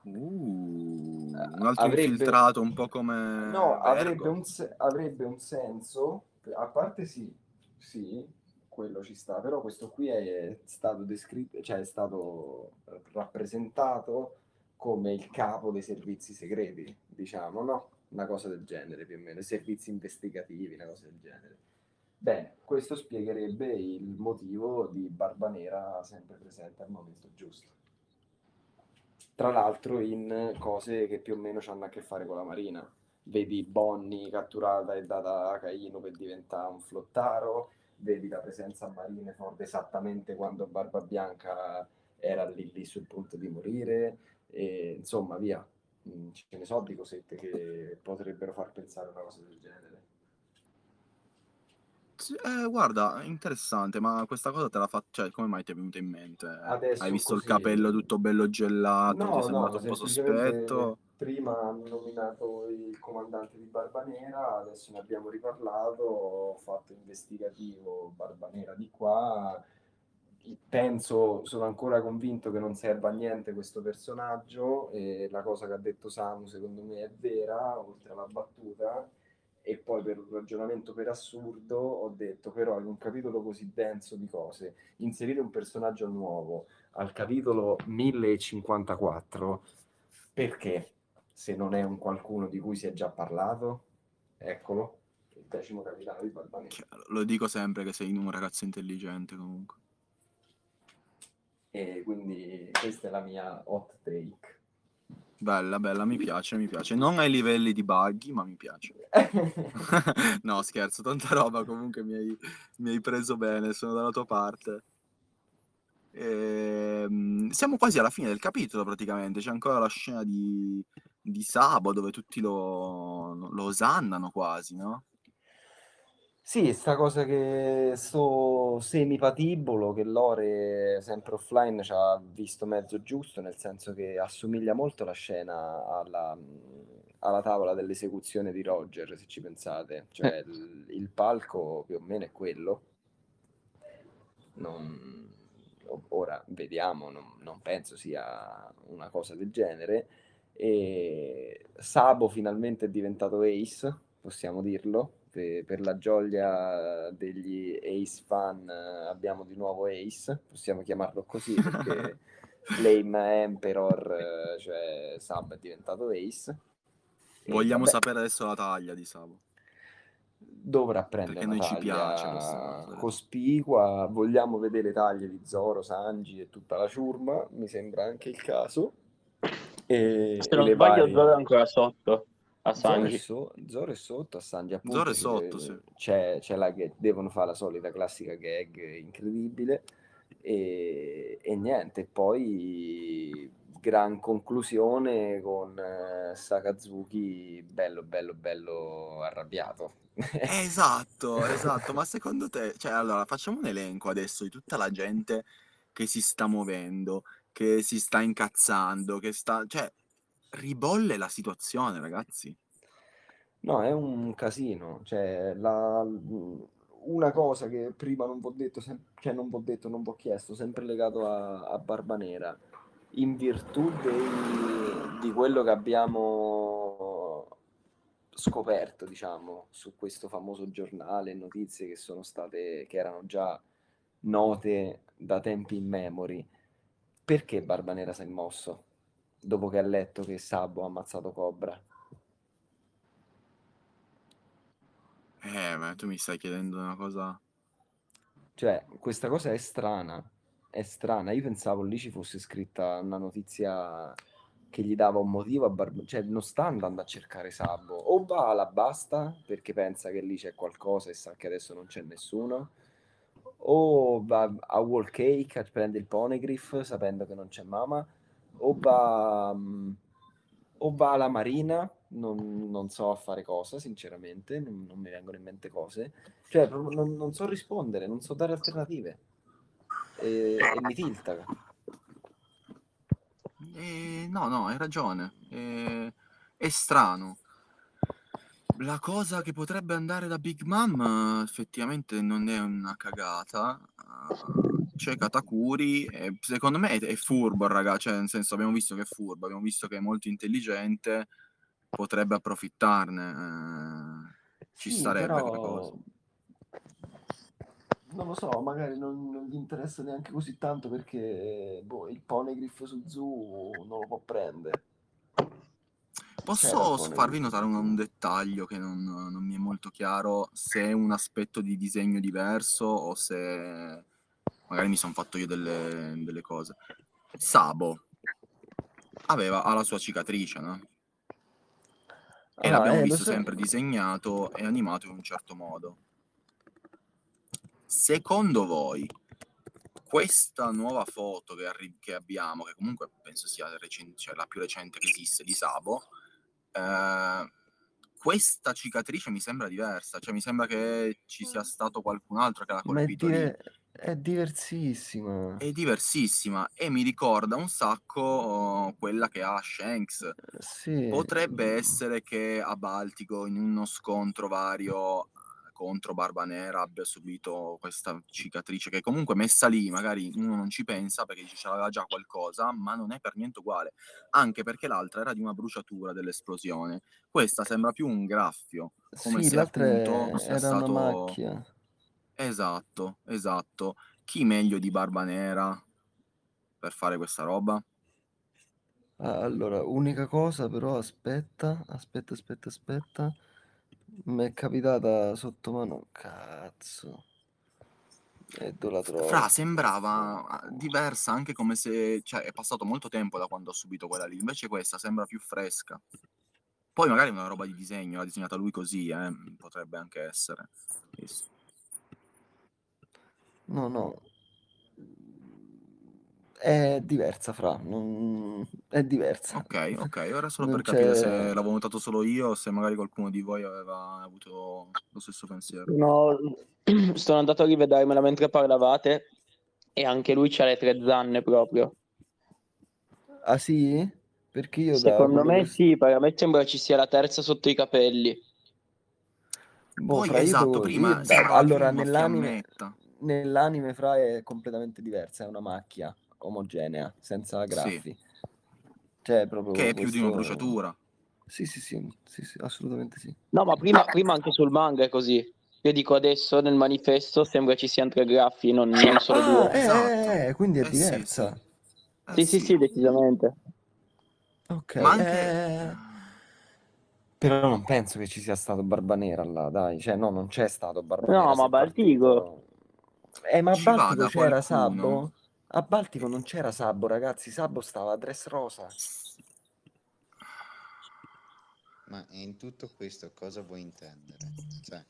Speaker 2: Uh, un altro
Speaker 1: avrebbe-
Speaker 2: infiltrato un po' come
Speaker 1: No, avrebbe un, avrebbe un senso, a parte sì, sì, quello ci sta, però questo qui è stato descritto, cioè è stato rappresentato come il capo dei servizi segreti, diciamo, no? Una cosa del genere più o meno, i servizi investigativi, una cosa del genere. Bene, questo spiegherebbe il motivo di Barbanera sempre presente al momento giusto. Tra l'altro in cose che più o meno hanno a che fare con la Marina. Vedi Bonnie catturata e data a Caino per diventare un flottaro, vedi la presenza a Marineford esattamente quando Barba Bianca era lì, lì sul punto di morire, e insomma via. Mm, Ce ne so di cosette che potrebbero far pensare una cosa del genere.
Speaker 2: Eh, guarda, interessante, ma questa cosa te l'ha fatta, cioè, come mai ti è venuta in mente?
Speaker 1: Adesso
Speaker 2: Hai visto
Speaker 1: così-
Speaker 2: il capello tutto bello gelato, ti è
Speaker 1: No,
Speaker 2: sembrato
Speaker 1: no,
Speaker 2: un po' sospetto?
Speaker 1: prima hanno nominato il comandante di Barbanera, adesso ne abbiamo riparlato, ho fatto investigativo Barbanera di qua, penso, sono ancora convinto che non serva a niente questo personaggio e la cosa che ha detto Samu secondo me è vera, oltre alla battuta, e poi per un ragionamento per assurdo ho detto però in un capitolo così denso di cose, inserire un personaggio nuovo al capitolo 1054 perché? Se non è un qualcuno di cui si è già parlato? Eccolo. Il decimo capitano di
Speaker 2: Chiaro, Lo dico sempre che sei un ragazzo intelligente comunque.
Speaker 1: E quindi questa è la mia hot take
Speaker 2: Bella, bella, mi piace, mi piace. Non ai livelli di buggy, ma mi piace. no, scherzo, tanta roba comunque mi hai, mi hai preso bene, sono dalla tua parte. Ehm, siamo quasi alla fine del capitolo praticamente, c'è ancora la scena di, di Sabo dove tutti lo, lo osannano quasi, no?
Speaker 1: Sì, sta cosa che sto semipatibolo, che Lore sempre offline ci ha visto mezzo giusto, nel senso che assomiglia molto la scena alla, alla tavola dell'esecuzione di Roger, se ci pensate. Cioè il, il palco più o meno è quello. Non- ora vediamo, non, non penso sia una cosa del genere. E Sabo finalmente è diventato Ace, possiamo dirlo. Per, per la gioia degli Ace fan eh, abbiamo di nuovo Ace, possiamo chiamarlo così perché Flame Emperor, eh, cioè Sab è diventato Ace.
Speaker 2: Vogliamo
Speaker 1: vabbè,
Speaker 2: sapere adesso la taglia di Sabo.
Speaker 1: dovrà prendere
Speaker 2: Perché
Speaker 1: una
Speaker 2: noi ci piace cosa.
Speaker 1: cospicua, vogliamo vedere taglie di Zoro, Sanji e tutta la ciurma, mi sembra anche il caso. E,
Speaker 6: Se non sbaglio,
Speaker 1: varie-
Speaker 6: Zoro è ancora sotto a
Speaker 1: Zoro è,
Speaker 6: Sanji.
Speaker 1: so- Zoro è sotto a Sanji appunto
Speaker 2: Zoro è sotto,
Speaker 1: deve-
Speaker 2: sì.
Speaker 1: c'è, c'è la gag- devono fare la solita classica gag incredibile e, e niente poi gran conclusione con eh, Sakazuki bello bello bello arrabbiato
Speaker 2: Esatto, esatto, ma secondo te, cioè allora facciamo un elenco adesso di tutta la gente che si sta muovendo, che si sta incazzando, che sta, cioè ribolle la situazione, ragazzi.
Speaker 1: No, è un casino, cioè la- una cosa che prima non vi ho detto, sem- cioè non vi ho detto, non vi ho chiesto, sempre legato a, a Barbanera, in virtù dei- di quello che abbiamo scoperto, diciamo, su questo famoso giornale, notizie che sono state, che erano già note da tempi immemori, perché Barbanera si è mosso dopo che ha letto che Sabo ha ammazzato Cobra?
Speaker 2: Eh, ma tu mi stai chiedendo una cosa...
Speaker 1: Cioè, questa cosa è strana, è strana. Io pensavo lì ci fosse scritta una notizia che gli dava un motivo a Barb- cioè non sta andando a cercare Sabo, o va alla basta perché pensa che lì c'è qualcosa e sa che adesso non c'è nessuno, o va a Wall Cake a prendere il Ponegriff sapendo che non c'è Mama, o va, mm, o va alla Marina, non, non so a fare cosa, sinceramente, non, non mi vengono in mente cose, cioè non, non so rispondere, non so dare alternative e, e mi tilta.
Speaker 2: Eh, no, no, hai ragione. Eh, è strano. La cosa che potrebbe andare da Big Mom effettivamente non è una cagata. Uh, c'è Katakuri, e secondo me è, è furbo il ragazzo, cioè nel senso abbiamo visto che è furbo, abbiamo visto che è molto intelligente, potrebbe approfittarne. eh, ci
Speaker 1: Sì,
Speaker 2: starebbe
Speaker 1: però
Speaker 2: cosa.
Speaker 1: non lo so, magari non, non gli interessa neanche così tanto perché boh, il Ponegriff su Zoo non lo può prendere.
Speaker 2: Posso farvi notare un, un dettaglio che non, non mi è molto chiaro, se è un aspetto di disegno diverso o se magari mi sono fatto io delle, delle cose. Sabo aveva, ha la sua cicatrice, no? E
Speaker 1: Ah,
Speaker 2: l'abbiamo
Speaker 1: eh,
Speaker 2: visto
Speaker 1: so.
Speaker 2: sempre disegnato e animato in un certo modo. Secondo voi, questa nuova foto che, arri- che abbiamo, che comunque penso sia recen- cioè la più recente che esiste di Sabo, eh, questa cicatrice mi sembra diversa, cioè mi sembra che ci sia stato qualcun altro che l'ha colpito lì.
Speaker 1: È diversissima.
Speaker 2: È diversissima e mi ricorda un sacco oh, quella che ha Shanks.
Speaker 1: Sì,
Speaker 2: Potrebbe essere che a Baltico, in uno scontro vario eh, contro Barbanera, abbia subito questa cicatrice che comunque messa lì, magari uno non ci pensa perché dice c'aveva già qualcosa, ma non è per niente uguale. Anche perché l'altra era di una bruciatura dell'esplosione. Questa sembra più un graffio, come
Speaker 1: sì,
Speaker 2: se appunto sia
Speaker 1: era una
Speaker 2: stato...
Speaker 1: macchia.
Speaker 2: Esatto, esatto. Chi meglio di Barbanera per fare questa roba?
Speaker 1: Ah, Allora, unica cosa però, aspetta, aspetta, aspetta, aspetta. Mi è capitata sotto mano, cazzo. E dove la trovo?
Speaker 2: Fra, sembrava ah, diversa anche come se... Cioè, è passato molto tempo da quando ho subito quella lì, invece questa sembra più fresca. Poi magari è una roba di disegno, l'ha disegnata lui così, eh, potrebbe anche essere. Visto.
Speaker 1: No, no. È diversa, fra. non- È diversa.
Speaker 2: Ok, ok, era solo
Speaker 1: Non
Speaker 2: per capire se
Speaker 1: c'è...
Speaker 2: l'avevo notato solo io o se magari qualcuno di voi aveva avuto lo stesso pensiero.
Speaker 6: No, sono andato a rivedermela mentre parlavate e anche lui c'ha le tre zanne proprio.
Speaker 1: Ah sì? Perché io da
Speaker 6: Secondo
Speaker 1: quello
Speaker 6: me
Speaker 1: che...
Speaker 6: sì, per me sembra ci sia la terza sotto i capelli.
Speaker 1: Boh,
Speaker 2: Poi,
Speaker 1: fra, io
Speaker 2: esatto,
Speaker 1: devo...
Speaker 2: prima
Speaker 1: io da-
Speaker 2: sembrava più
Speaker 1: Allora,
Speaker 2: una
Speaker 1: nell'anime...
Speaker 2: fiammetta.
Speaker 1: Nell'anime, fra, è completamente diversa. È una macchia omogenea, senza
Speaker 2: Sì,
Speaker 1: graffi. Cioè, proprio
Speaker 2: che è più di una
Speaker 1: questo...
Speaker 2: bruciatura.
Speaker 1: Sì, sì, sì, sì, sì, assolutamente sì.
Speaker 6: No, ma prima, prima anche sul manga è così. Io dico adesso nel manifesto sembra ci siano tre graffi, non, non solo
Speaker 1: Ah,
Speaker 6: due.
Speaker 1: eh,
Speaker 2: Esatto.
Speaker 1: quindi è
Speaker 2: Eh sì, sì.
Speaker 1: diversa.
Speaker 2: Eh
Speaker 6: Sì, sì,
Speaker 2: sì.
Speaker 6: sì, decisamente.
Speaker 1: Ok,
Speaker 2: Ma anche...
Speaker 1: eh... Però non penso che ci sia stato Barbanera là, dai. Cioè, no, non c'è stato Barbanera.
Speaker 6: No,
Speaker 1: Se
Speaker 6: ma
Speaker 1: partito... Eh, ma a
Speaker 2: Ci
Speaker 1: Baltico
Speaker 2: vada
Speaker 1: c'era
Speaker 2: qualcuno?
Speaker 1: Sabbo? A Baltico non c'era Sabbo, ragazzi. Sabbo stava a Dress Rosa.
Speaker 5: Ma in tutto questo cosa vuoi intendere? Cioè,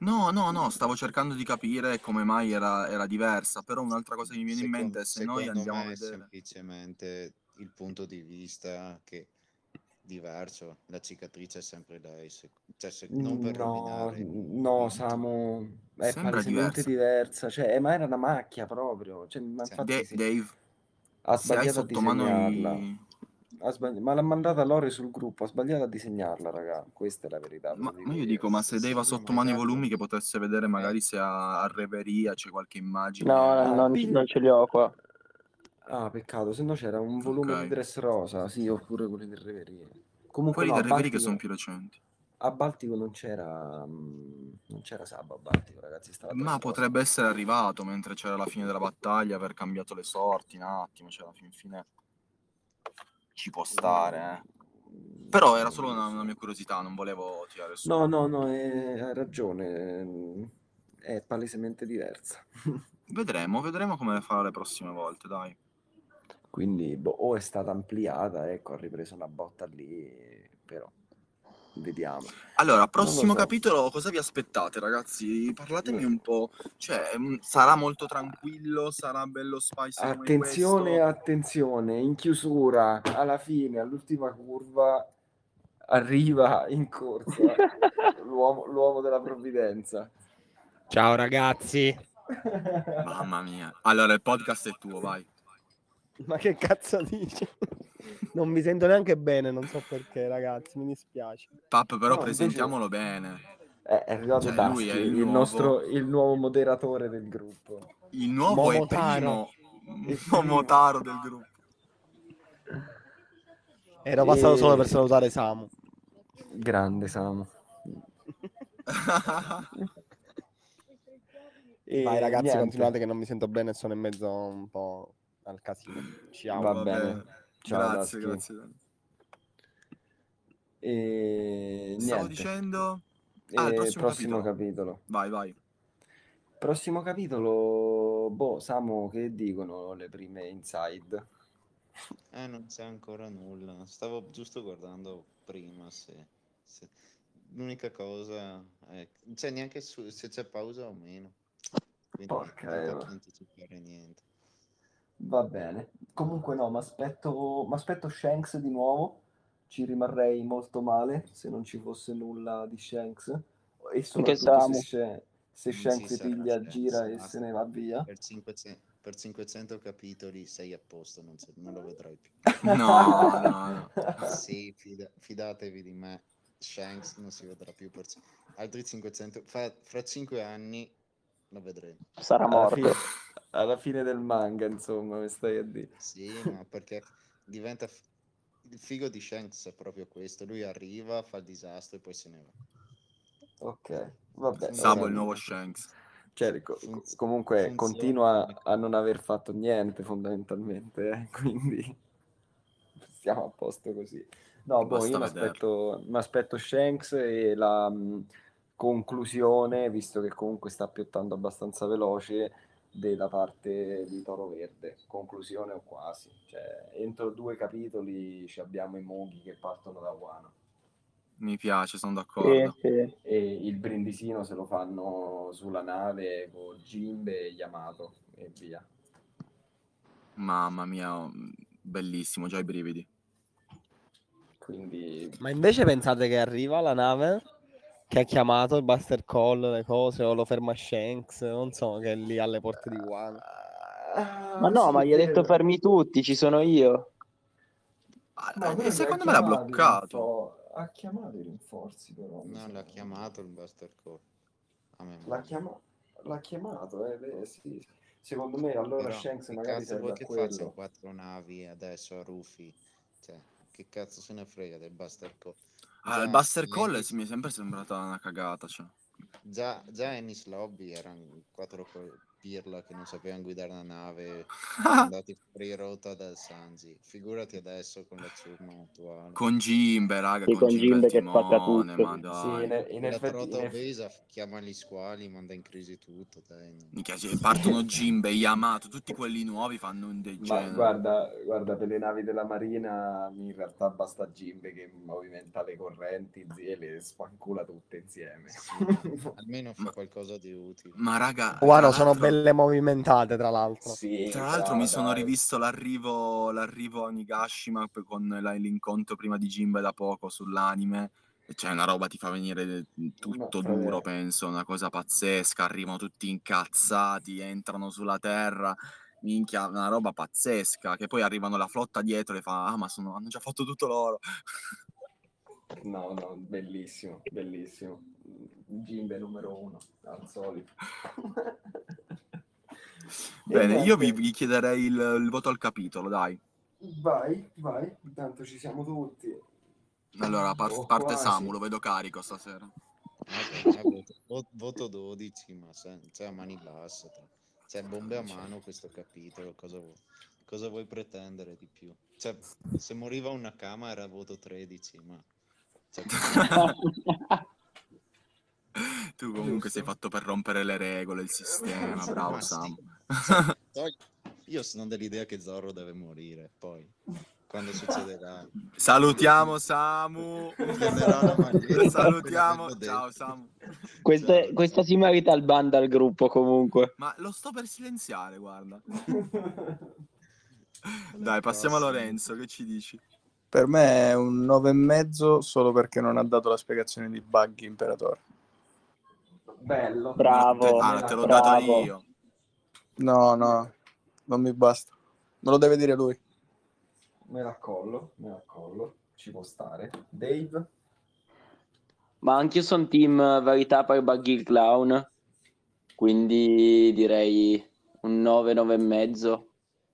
Speaker 2: No, no, no, stavo cercando di capire come mai era, era diversa, però un'altra cosa che mi viene in mente è se noi
Speaker 5: secondo
Speaker 2: andiamo a
Speaker 5: me è
Speaker 2: vedere...
Speaker 5: semplicemente il punto di vista che diverso, la cicatrice è sempre lei, se- cioè se- non per
Speaker 1: No,
Speaker 5: rovinare
Speaker 1: no, Samu, è
Speaker 2: Sembra
Speaker 1: palesemente
Speaker 2: diversa.
Speaker 1: diversa. Cioè, eh, ma era una macchia proprio. Cioè, ma
Speaker 5: Sì.
Speaker 1: infatti
Speaker 2: Da-
Speaker 1: sì,
Speaker 2: Dave,
Speaker 1: ha
Speaker 2: se hai
Speaker 1: sbagliato a
Speaker 2: sotto mano
Speaker 1: disegnarla.
Speaker 2: i...
Speaker 1: Ha sbagli- Ma l'ha mandata Lore sul gruppo, ha sbagliato a disegnarla, raga. Questa è la verità, ve
Speaker 2: Ma,
Speaker 1: lo
Speaker 2: ma io dico, ma se
Speaker 5: Sì,
Speaker 2: Dave ha sotto
Speaker 5: ma
Speaker 2: mano i volumi che potesse vedere magari se a, a Reveria c'è qualche
Speaker 6: No,
Speaker 2: immagine...
Speaker 1: Ah,
Speaker 6: non,
Speaker 1: pi-
Speaker 6: non ce li ho qua.
Speaker 1: Ah, peccato, se no c'era un volume di
Speaker 2: Ok.
Speaker 1: Dress Rosa, sì, oppure quelli del Reverie. Comunque
Speaker 2: Quelli
Speaker 1: no, a
Speaker 2: del Reverie che sono più recenti.
Speaker 1: a Baltico non c'era mm, non c'era Sabba a Baltico, ragazzi, stava Dress
Speaker 2: Ma
Speaker 1: Rosa.
Speaker 2: potrebbe essere arrivato mentre c'era la fine della battaglia, aver cambiato le sorti un attimo, cioè alla fin fine ci può stare, eh. Però era solo una, una mia curiosità, non volevo tirare su.
Speaker 1: No, no, no, eh, hai ragione, mm, è palesemente diversa.
Speaker 2: Vedremo, vedremo come farà le prossime volte, dai.
Speaker 1: Quindi boh, o è stata ampliata, ecco, ha ripreso una botta lì, però vediamo.
Speaker 2: Allora, prossimo
Speaker 1: so.
Speaker 2: capitolo, cosa vi aspettate, ragazzi? Parlatemi un po'. Cioè, mm, sarà molto tranquillo, sarà bello spicy
Speaker 1: Attenzione, attenzione, in chiusura, alla fine, all'ultima curva, arriva in corsa l'uomo, l'uomo della provvidenza.
Speaker 7: Ciao ragazzi.
Speaker 2: Mamma mia. Allora, il podcast è tuo, vai.
Speaker 7: Ma che cazzo dici? Non mi sento neanche bene, non so perché, ragazzi, mi dispiace.
Speaker 2: Pap, però
Speaker 1: No, invece-
Speaker 2: presentiamolo bene.
Speaker 1: È, è arrivato
Speaker 2: Cioè,
Speaker 1: Dusty,
Speaker 2: lui è il
Speaker 1: il,
Speaker 2: nuovo-
Speaker 1: nostro, il nuovo moderatore del gruppo.
Speaker 2: Il nuovo e
Speaker 7: Momotaro.
Speaker 2: primo Momotaro del gruppo.
Speaker 7: Ero passato
Speaker 1: E-
Speaker 7: solo per salutare Samu.
Speaker 1: Grande Samu. E
Speaker 7: Vai ragazzi,
Speaker 1: niente,
Speaker 7: continuate che non mi sento bene e sono in mezzo un po' al casino. Ciao.
Speaker 1: Va
Speaker 2: Vabbè.
Speaker 1: bene. Ciao,
Speaker 2: grazie, grazie.
Speaker 1: E
Speaker 2: Stavo
Speaker 1: niente.
Speaker 2: dicendo... Ah, il prossimo
Speaker 1: prossimo
Speaker 2: capitolo.
Speaker 1: capitolo.
Speaker 2: Vai, vai.
Speaker 1: Prossimo capitolo, boh, Samu, che dicono le prime inside?
Speaker 5: Eh, non c'è ancora nulla. Stavo giusto guardando prima se, se- L'unica cosa è... Non c'è neanche su- se c'è pausa o meno. Quindi
Speaker 1: Porca
Speaker 5: non posso anticipare niente.
Speaker 1: Va bene. Comunque no, mi aspetto Shanks di nuovo. Ci rimarrei molto male se non ci fosse nulla di Shanks. E soprattutto se, se
Speaker 5: Non
Speaker 1: Shanks
Speaker 5: sarà
Speaker 1: piglia, gira e
Speaker 5: basta.
Speaker 1: se ne va via.
Speaker 5: Per 500, per 500 capitoli sei a posto, non, c'è- non lo vedrai più.
Speaker 2: No, no, no.
Speaker 5: Sì, fida- fidatevi di me. Shanks non si vedrà più per altri 500. Fra, fra 5 anni lo vedremo.
Speaker 6: Sarà morto.
Speaker 1: Alla fine del manga, insomma, mi stai a dire.
Speaker 5: Sì, ma perché diventa. f- Il figo di Shanks è proprio questo. Lui arriva, fa il disastro e poi se ne va.
Speaker 1: Ok, vabbè.
Speaker 2: Sabo il nuovo Shanks.
Speaker 1: Cioè, co-
Speaker 5: Funz-
Speaker 1: comunque
Speaker 5: funziona.
Speaker 1: continua a non aver fatto niente fondamentalmente, eh, quindi stiamo a posto così. No, boh, io mi aspetto, mi aspetto Shanks e la mh, conclusione, visto che comunque sta piottando abbastanza veloce, della parte di Toro Verde. Conclusione o quasi. Cioè, entro due capitoli ci abbiamo i Moghi che partono da Wano
Speaker 2: Mi piace, sono
Speaker 6: Sì,
Speaker 2: d'accordo.
Speaker 6: sì.
Speaker 1: e il brindisino se lo fanno sulla nave con Jimbe e Yamato e via.
Speaker 2: Mamma mia, mm, bellissimo, già i brividi.
Speaker 1: Quindi
Speaker 7: Ma invece pensate che arriva la nave che ha chiamato il Buster Call, le cose, o lo ferma Shanks, non so, che è lì alle porte di Wano.
Speaker 1: Ah,
Speaker 6: Ma no,
Speaker 1: sì,
Speaker 6: ma gli ha detto fermi tutti, ci sono io.
Speaker 2: Ah,
Speaker 1: No,
Speaker 2: eh,
Speaker 1: però
Speaker 2: secondo me l'ha bloccato.
Speaker 1: Ha chiamato i rinforzi però.
Speaker 5: No, l'ha chiamato il Buster Call. A me
Speaker 1: L'ha, chiama- l'ha chiamato, eh, beh, sì. Secondo me allora
Speaker 5: Però,
Speaker 1: Shanks magari serve a quello.
Speaker 5: quattro navi adesso a Rufy? Cioè, che cazzo se ne frega del Buster Call?
Speaker 2: Ah, il Buster Call mi è sempre sembrata una cagata. Cioè.
Speaker 5: Già, già Ennis Lobby erano quattro pirla che non sapevano guidare una nave, andati fuori rotta dal Sanji. Figurati adesso con la ciurma attuale.
Speaker 2: con Jimbe, raga,
Speaker 6: Sì,
Speaker 2: con,
Speaker 6: con che spacca tutto.
Speaker 2: ma
Speaker 1: Sì, in, in
Speaker 5: la
Speaker 1: effetti,
Speaker 5: trota
Speaker 1: in
Speaker 5: obesa chiama gli squali, manda in crisi tutto. Dai.
Speaker 2: Minchia, partono Jimbe, Yamato, tutti quelli nuovi fanno un del
Speaker 1: ma
Speaker 2: genere.
Speaker 1: guarda, guarda, per le navi della Marina in realtà basta Jimbe che movimenta le correnti e le spancula tutte insieme.
Speaker 5: Sì, almeno fa
Speaker 2: Ma-
Speaker 5: qualcosa di utile.
Speaker 2: Ma raga, tra
Speaker 7: sono
Speaker 2: l'altro-
Speaker 7: belle movimentate, tra l'altro.
Speaker 1: Sì,
Speaker 2: Tra l'altro
Speaker 1: brava,
Speaker 2: mi sono
Speaker 1: dai.
Speaker 2: rivisto l'arrivo, l'arrivo a Nigashima con la- l'incontro prima di Jimbe da poco sull'anime. E Cioè, una roba ti fa venire tutto
Speaker 1: Ma,
Speaker 2: duro, penso, una cosa pazzesca. Arrivano tutti incazzati, entrano sulla terra. Minchia, una roba pazzesca. Che poi arrivano la flotta dietro e fa: Ah, ma sono- hanno già fatto tutto loro.
Speaker 1: No, no, bellissimo, bellissimo. Jimbe numero uno, al solito.
Speaker 2: Bene, io vi, vi chiederei il, il voto al capitolo, dai.
Speaker 1: Vai, vai, intanto ci siamo tutti.
Speaker 2: Allora, par-
Speaker 1: O
Speaker 2: parte
Speaker 1: quasi.
Speaker 2: Samu, lo vedo carico stasera.
Speaker 5: Voto, vo- voto 12, ma se- cioè a mani basse. tra- Cioè, bombe a mano questo capitolo, cosa vuoi, cosa vuoi pretendere di più? Cioè, se moriva una cama era voto 13, ma... cioè,
Speaker 2: Tu comunque sei
Speaker 1: Giusto.
Speaker 2: fatto per rompere le regole, il sistema,
Speaker 5: Ma
Speaker 2: bravo
Speaker 5: togli, Io sono dell'idea che Zorro deve morire, poi quando succederà.
Speaker 2: Salutiamo Samu. Salutiamo. Ciao Samu.
Speaker 6: Questa,
Speaker 5: Ciao.
Speaker 6: questa si merita il ban dal gruppo comunque.
Speaker 2: Ma lo sto per silenziare, guarda. Dai, passiamo a Lorenzo, che ci dici?
Speaker 4: Per me è un 9,5 solo perché non ha dato la spiegazione di Buggy Imperatore.
Speaker 1: Bello.
Speaker 6: Bravo.
Speaker 2: Ah, te l'ho data
Speaker 6: bravo.
Speaker 2: io.
Speaker 4: No, no, non mi basta. Me lo deve dire lui.
Speaker 1: Me la collo, me la collo. Ci può stare. Dave?
Speaker 6: Ma anch'io sono team verità per Buggy il Clown, quindi direi un 9, 9 e mezzo.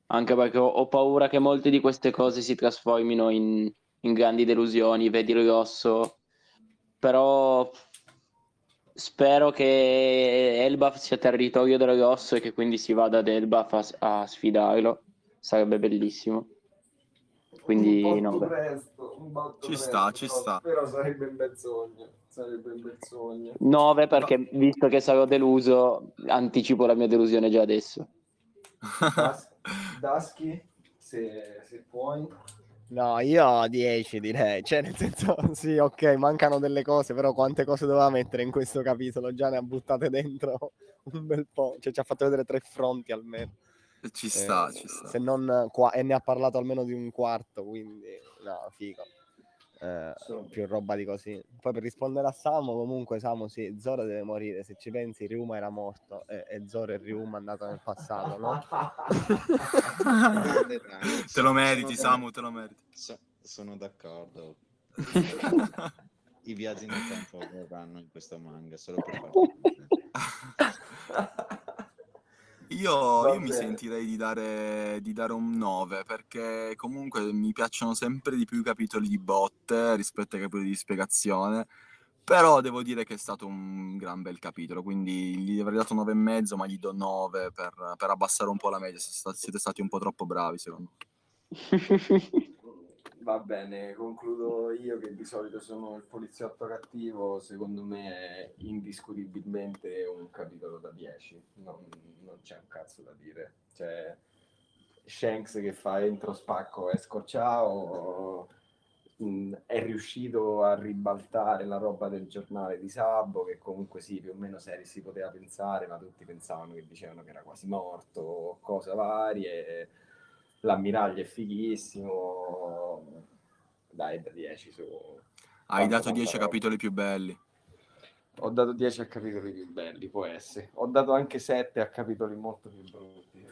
Speaker 6: Anche perché ho, ho paura che molte di queste cose si trasformino in, in grandi delusioni, vedi il rosso. Però spero che Elbaf sia territorio rosso e che quindi si vada ad Elbaf a, a sfidarlo. Sarebbe bellissimo. Quindi no.
Speaker 1: presto,
Speaker 2: Ci sta,
Speaker 1: presto,
Speaker 2: ci
Speaker 1: però-
Speaker 2: sta.
Speaker 1: Però sarebbe un bel sogno. Sarebbe un bel sogno.
Speaker 6: 9 perché visto che sarò deluso, anticipo la mia delusione già adesso.
Speaker 1: Das- Daschi, se, se puoi.
Speaker 7: No, io 10 direi, cioè nel senso, sì, ok, mancano delle cose, però quante cose doveva mettere in questo capitolo? Già ne ha buttate dentro un bel po', cioè ci ha fatto vedere tre fronti almeno.
Speaker 2: Ci sta,
Speaker 7: Eh,
Speaker 2: ci sta.
Speaker 7: Se non qua- e ne ha parlato almeno di un quarto, quindi no, figo. Eh, più roba di così. Poi per rispondere a Samu, comunque Samu sì, Zoro deve morire. Se ci pensi, Ryuma era morto e, e Zoro e Ryuma è andato nel passato, no?
Speaker 2: Te lo meriti, Samu, te lo meriti.
Speaker 5: so- sono d'accordo. I viaggi nel tempo verranno in questo manga solo per farti
Speaker 2: Io, io mi sentirei di dare, di dare un 9 perché comunque mi piacciono sempre di più i capitoli di botte rispetto ai capitoli di spiegazione. Però devo dire che è stato un gran bel capitolo, quindi gli avrei dato 9,5, ma gli do 9 per, per abbassare un po' la media. Siete stati un po' troppo bravi, secondo me.
Speaker 1: Va bene, concludo io che di solito sono il poliziotto cattivo, secondo me è indiscutibilmente un capitolo da 10, non, non c'è un cazzo da dire. C'è Shanks che fa entro spacco e scorciao, mh, è riuscito a ribaltare la roba del giornale di Sabbo, che comunque sì, più o meno seri si poteva pensare, ma tutti pensavano che dicevano che era quasi morto, cose varie l'ammiraglio è fighissimo. Dai, da 10 su.
Speaker 2: Hai dato 10
Speaker 1: tanta roba.
Speaker 2: capitoli più belli.
Speaker 1: Ho dato 10 a capitoli più belli, può essere. Ho dato anche 7 a capitoli molto più brutti.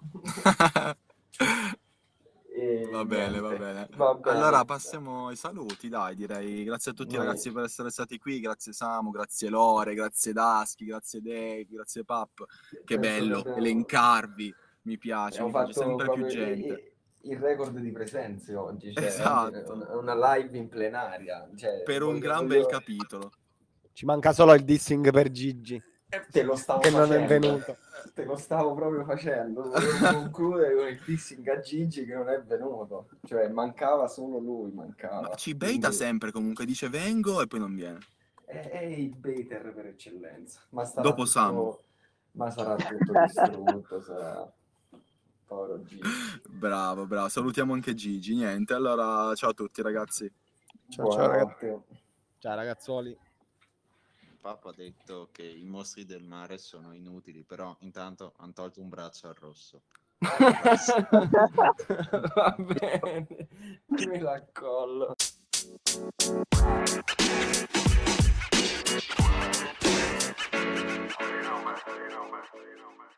Speaker 1: E
Speaker 2: Va bene, va bene.
Speaker 1: Va bene.
Speaker 2: Allora passiamo ai saluti, dai, direi. Grazie a tutti
Speaker 1: Vai.
Speaker 2: ragazzi per essere stati qui, grazie Samu, grazie Lore, grazie Daschi, grazie Dave, grazie Pap. Che bello elencarvi, mi piace,
Speaker 1: Abbiamo
Speaker 2: mi piace
Speaker 1: fatto
Speaker 2: sempre più gente.
Speaker 1: il, record di presenze oggi. Cioè,
Speaker 2: Esatto.
Speaker 1: Una, una live in plenaria. Cioè,
Speaker 2: Per un gran
Speaker 1: voglio-
Speaker 2: bel capitolo.
Speaker 7: Ci manca solo il dissing per Gigi,
Speaker 1: Te lo stavo
Speaker 7: che non è
Speaker 1: facendo.
Speaker 7: venuto.
Speaker 1: Te lo stavo proprio facendo. Volevo concludere con il dissing a Gigi che non è venuto. Cioè, mancava solo lui, mancava.
Speaker 2: Ma ci baita
Speaker 1: Quindi
Speaker 2: sempre comunque, dice vengo e poi non viene.
Speaker 1: È, è il baiter per eccellenza. Ma sarà
Speaker 2: Dopo
Speaker 1: tutto-
Speaker 2: Samu.
Speaker 1: Ma sarà tutto distrutto, sarà... Povero Gigi.
Speaker 2: Bravo, bravo. Salutiamo anche Gigi. Niente, allora ciao a tutti ragazzi.
Speaker 4: Ciao, ciao ragazzi.
Speaker 7: Ciao ragazzuoli.
Speaker 5: Papa ha detto che i mostri del mare sono inutili, però intanto hanno tolto un braccio al rosso.
Speaker 1: Va bene, me la collo.
Speaker 8: You know, man. You know, man. You know, man.